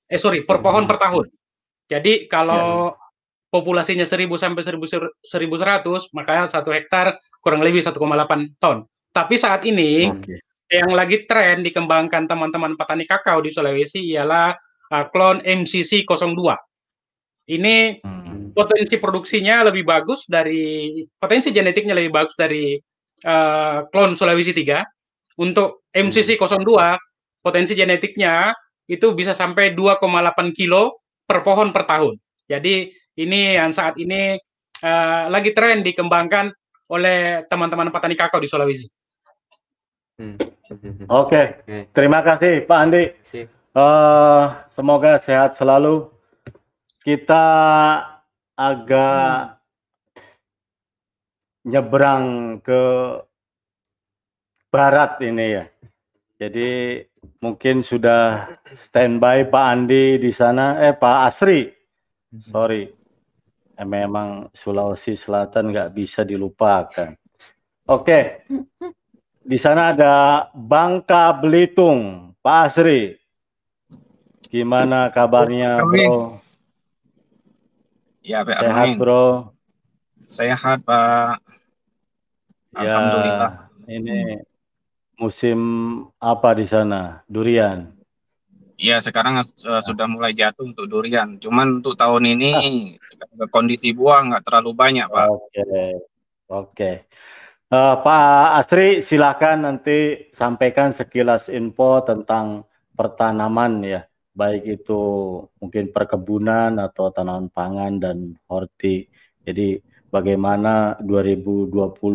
Eh sorry, per pohon per tahun. Jadi kalau ya. populasinya 1000 sampai 1100 maka satu hektar kurang lebih 1,8 ton. Tapi saat ini okay. yang lagi tren dikembangkan teman-teman petani kakao di Sulawesi ialah uh, klon MCC 02. Ini hmm. potensi produksinya lebih bagus dari potensi genetiknya lebih bagus dari uh, klon Sulawesi 3. Untuk MCC 02 potensi genetiknya itu bisa sampai 2,8 kilo per pohon per tahun. Jadi ini yang saat ini uh, lagi tren dikembangkan oleh teman-teman petani kakao di Sulawesi. Hmm. Oke, okay. terima kasih Pak Andi. Uh, semoga sehat selalu. Kita agak nyebrang ke barat ini ya. Jadi mungkin sudah standby Pak Andi di sana, eh Pak Asri, sorry, eh, memang Sulawesi Selatan nggak bisa dilupakan. Oke, di sana ada Bangka Belitung, Pak Asri, gimana kabarnya Bro? Ya, Pak Sehat. Bro. Sehat, Pak. Ya, Alhamdulillah. Ini musim apa di sana? Durian. Ya sekarang uh, sudah mulai jatuh untuk durian. Cuman untuk tahun ini ah. kondisi buah nggak terlalu banyak pak. Oke, okay. oke. Okay. Uh, eh, Pak Asri silakan nanti sampaikan sekilas info tentang pertanaman ya, baik itu mungkin perkebunan atau tanaman pangan dan horti. Jadi bagaimana 2020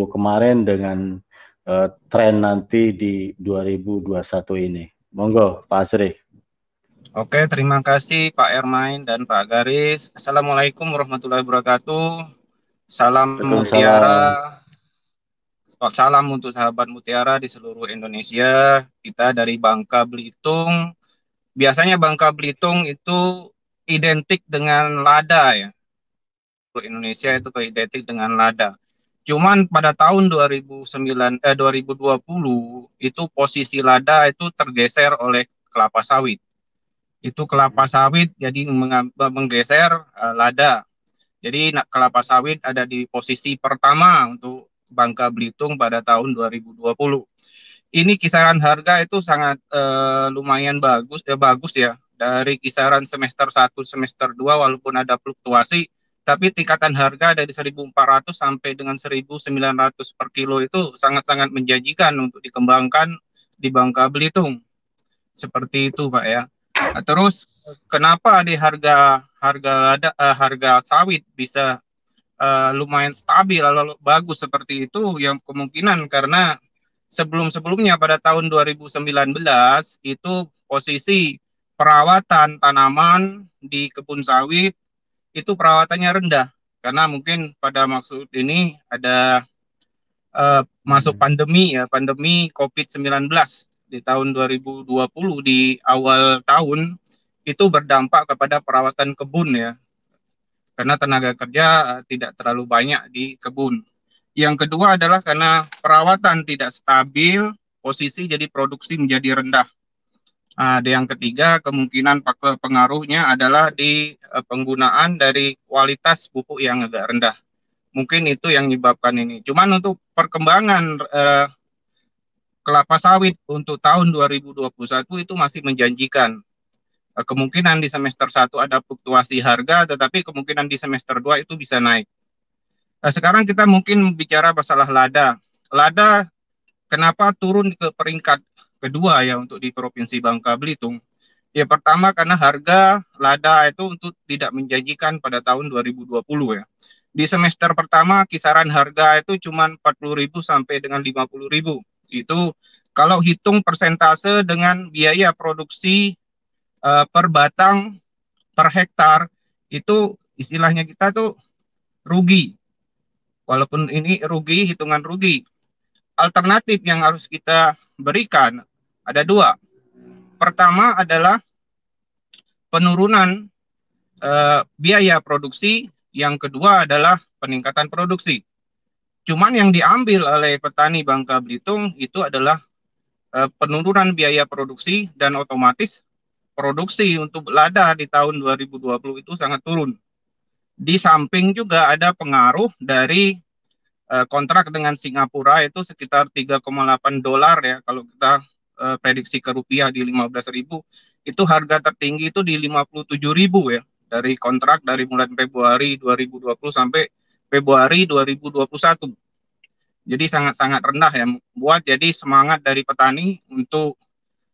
kemarin dengan uh, tren nanti di 2021 ini. Monggo Pak Asri. Oke, terima kasih Pak Ermain dan Pak Garis. Assalamualaikum warahmatullahi wabarakatuh. Salam Mutiara. Salam untuk sahabat Mutiara di seluruh Indonesia. Kita dari Bangka Belitung. Biasanya Bangka Belitung itu identik dengan lada ya. Indonesia itu identik dengan lada. Cuman pada tahun 2009 eh 2020 itu posisi lada itu tergeser oleh kelapa sawit itu kelapa sawit jadi menggeser uh, lada. Jadi kelapa sawit ada di posisi pertama untuk Bangka Belitung pada tahun 2020. Ini kisaran harga itu sangat uh, lumayan bagus ya bagus ya dari kisaran semester 1 semester 2 walaupun ada fluktuasi tapi tingkatan harga dari 1.400 sampai dengan 1.900 per kilo itu sangat-sangat menjanjikan untuk dikembangkan di Bangka Belitung. Seperti itu, Pak ya. Nah, terus kenapa di harga harga lada, uh, harga sawit bisa uh, lumayan stabil lalu bagus seperti itu yang kemungkinan karena sebelum-sebelumnya pada tahun 2019 itu posisi perawatan tanaman di kebun sawit itu perawatannya rendah karena mungkin pada maksud ini ada uh, masuk hmm. pandemi ya pandemi COVID-19 di tahun 2020 di awal tahun itu berdampak kepada perawatan kebun ya. Karena tenaga kerja eh, tidak terlalu banyak di kebun. Yang kedua adalah karena perawatan tidak stabil, posisi jadi produksi menjadi rendah. Ada yang ketiga, kemungkinan faktor pengaruhnya adalah di eh, penggunaan dari kualitas pupuk yang agak rendah. Mungkin itu yang menyebabkan ini. Cuman untuk perkembangan eh, kelapa sawit untuk tahun 2021 itu masih menjanjikan. Eh, kemungkinan di semester 1 ada fluktuasi harga, tetapi kemungkinan di semester 2 itu bisa naik. Nah, sekarang kita mungkin bicara masalah lada. Lada kenapa turun ke peringkat kedua ya untuk di Provinsi Bangka Belitung? Ya pertama karena harga lada itu untuk tidak menjanjikan pada tahun 2020 ya. Di semester pertama kisaran harga itu cuma 40.000 sampai dengan 50.000 itu kalau hitung persentase dengan biaya produksi uh, per batang per hektar itu istilahnya kita tuh rugi. Walaupun ini rugi, hitungan rugi. Alternatif yang harus kita berikan ada dua. Pertama adalah penurunan uh, biaya produksi, yang kedua adalah peningkatan produksi. Cuman yang diambil oleh petani Bangka Belitung itu adalah uh, penurunan biaya produksi dan otomatis produksi untuk lada di tahun 2020 itu sangat turun. Di samping juga ada pengaruh dari uh, kontrak dengan Singapura itu sekitar 3,8 dolar ya kalau kita uh, prediksi ke rupiah di 15.000 itu harga tertinggi itu di 57.000 ya dari kontrak dari bulan Februari 2020 sampai Februari 2021. Jadi sangat-sangat rendah ya buat jadi semangat dari petani untuk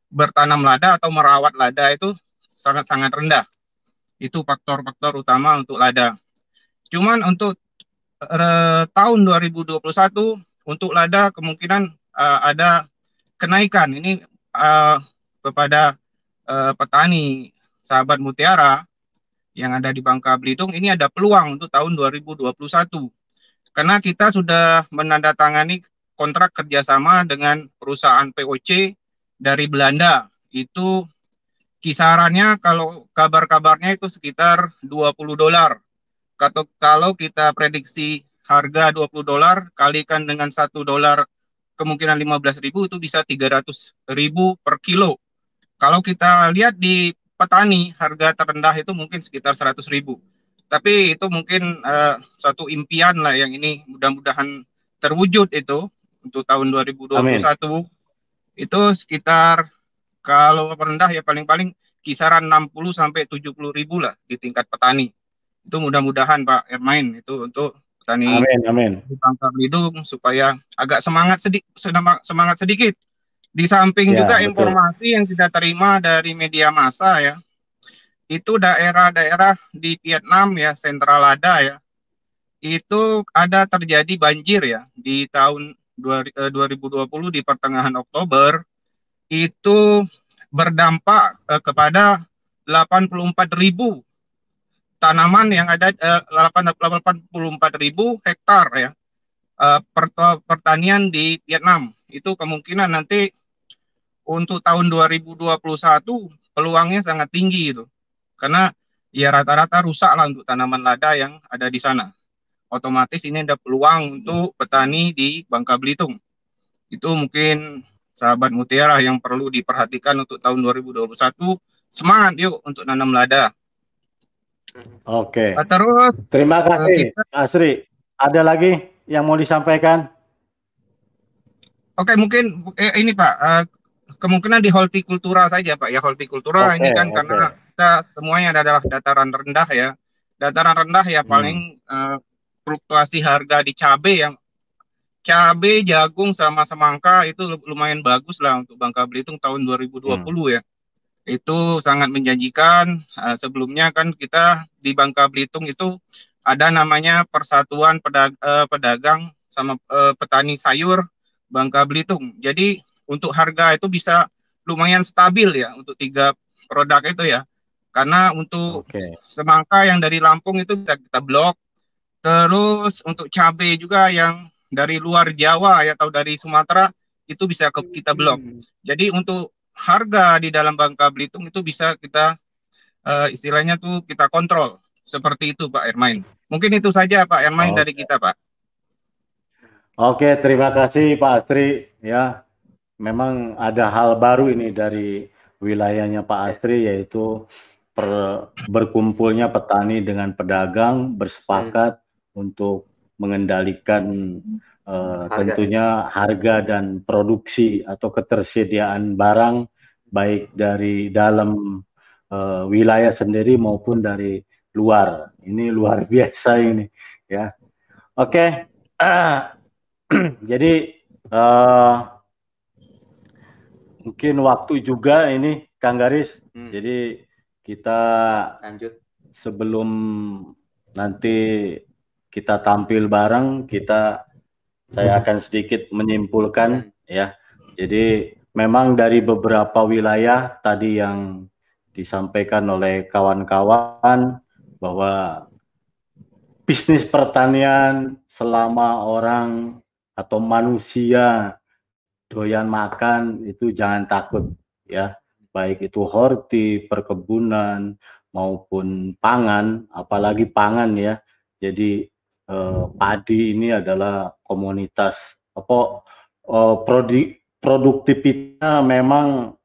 bertanam lada atau merawat lada itu sangat-sangat rendah. Itu faktor-faktor utama untuk lada. Cuman untuk uh, tahun 2021 untuk lada kemungkinan uh, ada kenaikan. Ini uh, kepada uh, petani sahabat mutiara yang ada di Bangka Belitung ini ada peluang untuk tahun 2021 karena kita sudah menandatangani kontrak kerjasama dengan perusahaan POC dari Belanda. Itu kisarannya kalau kabar-kabarnya itu sekitar 20 dolar kalau kalau kita prediksi harga 20 dolar kalikan dengan satu dolar kemungkinan 15 ribu itu bisa 300 ribu per kilo kalau kita lihat di petani harga terendah itu mungkin sekitar 100 ribu. Tapi itu mungkin uh, satu impian lah yang ini mudah-mudahan terwujud itu untuk tahun 2021. Amin. Itu sekitar kalau rendah ya paling-paling kisaran 60 sampai 70 ribu lah di tingkat petani. Itu mudah-mudahan Pak Ermain itu untuk petani amin, amin. di Bangka Belitung supaya agak semangat sedikit semangat sedikit. Di samping ya, juga betul. informasi yang kita terima dari media massa ya, itu daerah-daerah di Vietnam ya, Sentralada ya, itu ada terjadi banjir ya di tahun 2020 eh, di pertengahan Oktober itu berdampak eh, kepada 84 ribu tanaman yang ada eh, 84 ribu hektar ya eh, pertanian di Vietnam. Itu kemungkinan nanti untuk tahun 2021 peluangnya sangat tinggi itu. Karena ya rata-rata rusak lah untuk tanaman lada yang ada di sana. Otomatis ini ada peluang untuk petani di Bangka Belitung. Itu mungkin sahabat mutiara yang perlu diperhatikan untuk tahun 2021. Semangat yuk untuk nanam lada. Oke. Nah, terus terima kasih kita, Asri. Ada lagi yang mau disampaikan? Oke, mungkin eh, ini Pak, uh, kemungkinan di hortikultura saja Pak ya hortikultura okay, ini kan okay. karena kita semuanya adalah dataran rendah ya. Dataran rendah ya hmm. paling uh, fluktuasi harga di cabai yang cabai, jagung sama semangka itu lumayan bagus lah untuk Bangka Belitung tahun 2020 hmm. ya. Itu sangat menjanjikan. Uh, sebelumnya kan kita di Bangka Belitung itu ada namanya Persatuan Pedag uh, Pedagang sama uh, Petani Sayur Bangka Belitung. Jadi untuk harga itu bisa lumayan stabil ya untuk tiga produk itu ya. Karena untuk okay. semangka yang dari Lampung itu bisa kita blok. Terus untuk cabai juga yang dari luar Jawa ya atau dari Sumatera itu bisa ke kita blok. Hmm. Jadi untuk harga di dalam Bangka Belitung itu bisa kita uh, istilahnya tuh kita kontrol seperti itu Pak Ermain. Mungkin itu saja Pak Ermain okay. dari kita Pak. Oke, terima kasih Pak Astri ya. Memang ada hal baru ini dari wilayahnya Pak Astri yaitu per, berkumpulnya petani dengan pedagang bersepakat hmm. untuk mengendalikan uh, harga. tentunya harga dan produksi atau ketersediaan barang baik dari dalam uh, wilayah sendiri maupun dari luar. Ini luar biasa ini ya. Oke. Okay. Uh, jadi uh, mungkin waktu juga ini Kang Garis. Hmm. Jadi kita lanjut sebelum nanti kita tampil bareng, kita saya akan sedikit menyimpulkan ya. Jadi memang dari beberapa wilayah tadi yang disampaikan oleh kawan-kawan bahwa bisnis pertanian selama orang atau manusia doyan makan itu jangan takut ya. Baik itu horti perkebunan maupun pangan apalagi pangan ya. Jadi eh, padi ini adalah komunitas. Apa eh, produ produktivitasnya memang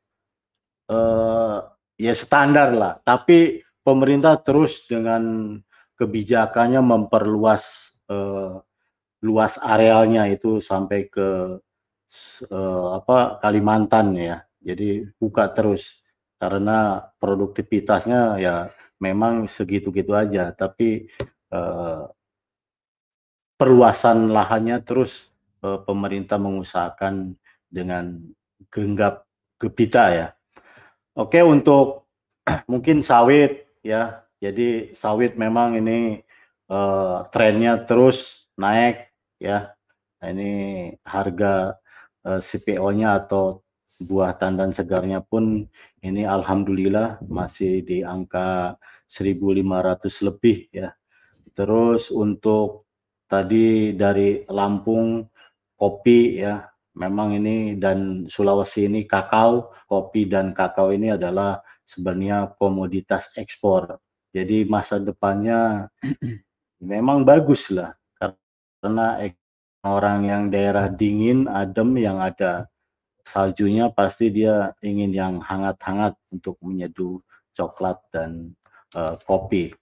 eh, ya standar lah. Tapi pemerintah terus dengan kebijakannya memperluas eh, luas arealnya itu sampai ke eh, apa Kalimantan ya. Jadi buka terus. Karena produktivitasnya ya memang segitu-gitu aja. Tapi eh, perluasan lahannya terus uh, pemerintah mengusahakan dengan genggap gebita ya. Oke untuk mungkin sawit ya. Jadi sawit memang ini uh, trennya terus naik ya. Nah, ini harga uh, CPO-nya atau buah tandan segarnya pun ini alhamdulillah masih di angka 1.500 lebih ya. Terus untuk tadi dari Lampung kopi ya. Memang ini dan Sulawesi ini kakao. Kopi dan kakao ini adalah sebenarnya komoditas ekspor. Jadi masa depannya memang bagus lah. Karena orang yang daerah dingin adem yang ada saljunya pasti dia ingin yang hangat-hangat untuk menyeduh coklat dan uh, kopi.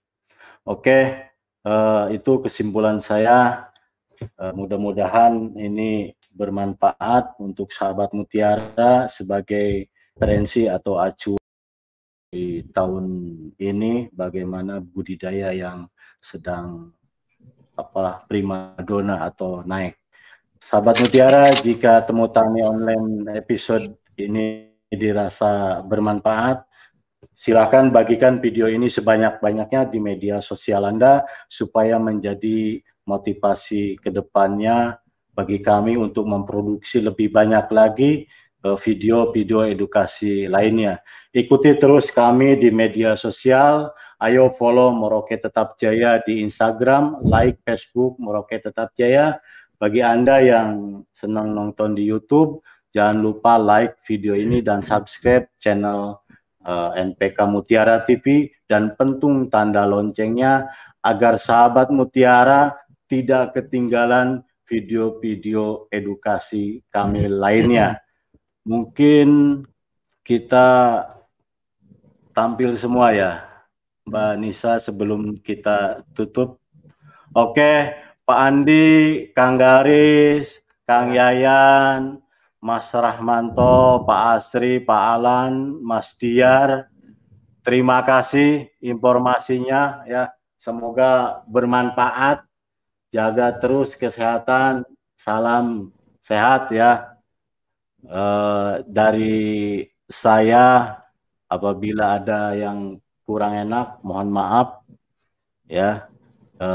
Oke uh, itu kesimpulan saya. Uh, Mudah-mudahan ini bermanfaat untuk sahabat Mutiara sebagai referensi atau acuan tahun ini bagaimana budidaya yang sedang apalah primadona atau naik. Sahabat Mutiara, jika temu tani online episode ini dirasa bermanfaat, silakan bagikan video ini sebanyak-banyaknya di media sosial Anda supaya menjadi motivasi ke depannya bagi kami untuk memproduksi lebih banyak lagi eh, video-video edukasi lainnya. Ikuti terus kami di media sosial. Ayo follow Merauke Tetap Jaya di Instagram, like Facebook Merauke Tetap Jaya. Bagi Anda yang senang nonton di YouTube, jangan lupa like video ini dan subscribe channel NPK Mutiara TV dan pentung tanda loncengnya agar sahabat Mutiara tidak ketinggalan video-video edukasi kami lainnya. Mungkin kita tampil semua ya, Mbak Nisa sebelum kita tutup. Oke, Pak Andi, Kang Garis, Kang Yayan, Mas Rahmanto, Pak Asri, Pak Alan, Mas Diar. Terima kasih informasinya ya. Semoga bermanfaat jaga terus kesehatan, salam sehat ya. E, dari saya apabila ada yang kurang enak, mohon maaf ya. E,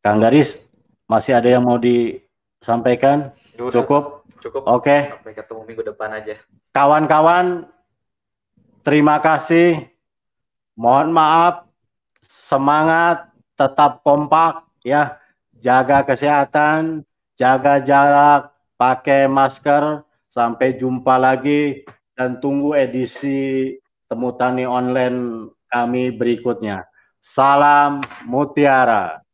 Kang Garis, masih ada yang mau disampaikan? Cukup? Cukup. Oke. Okay. Sampai ketemu minggu depan aja. Kawan-kawan, terima kasih. Mohon maaf, semangat, tetap kompak ya jaga kesehatan, jaga jarak, pakai masker. Sampai jumpa lagi dan tunggu edisi Temu Tani Online kami berikutnya. Salam Mutiara.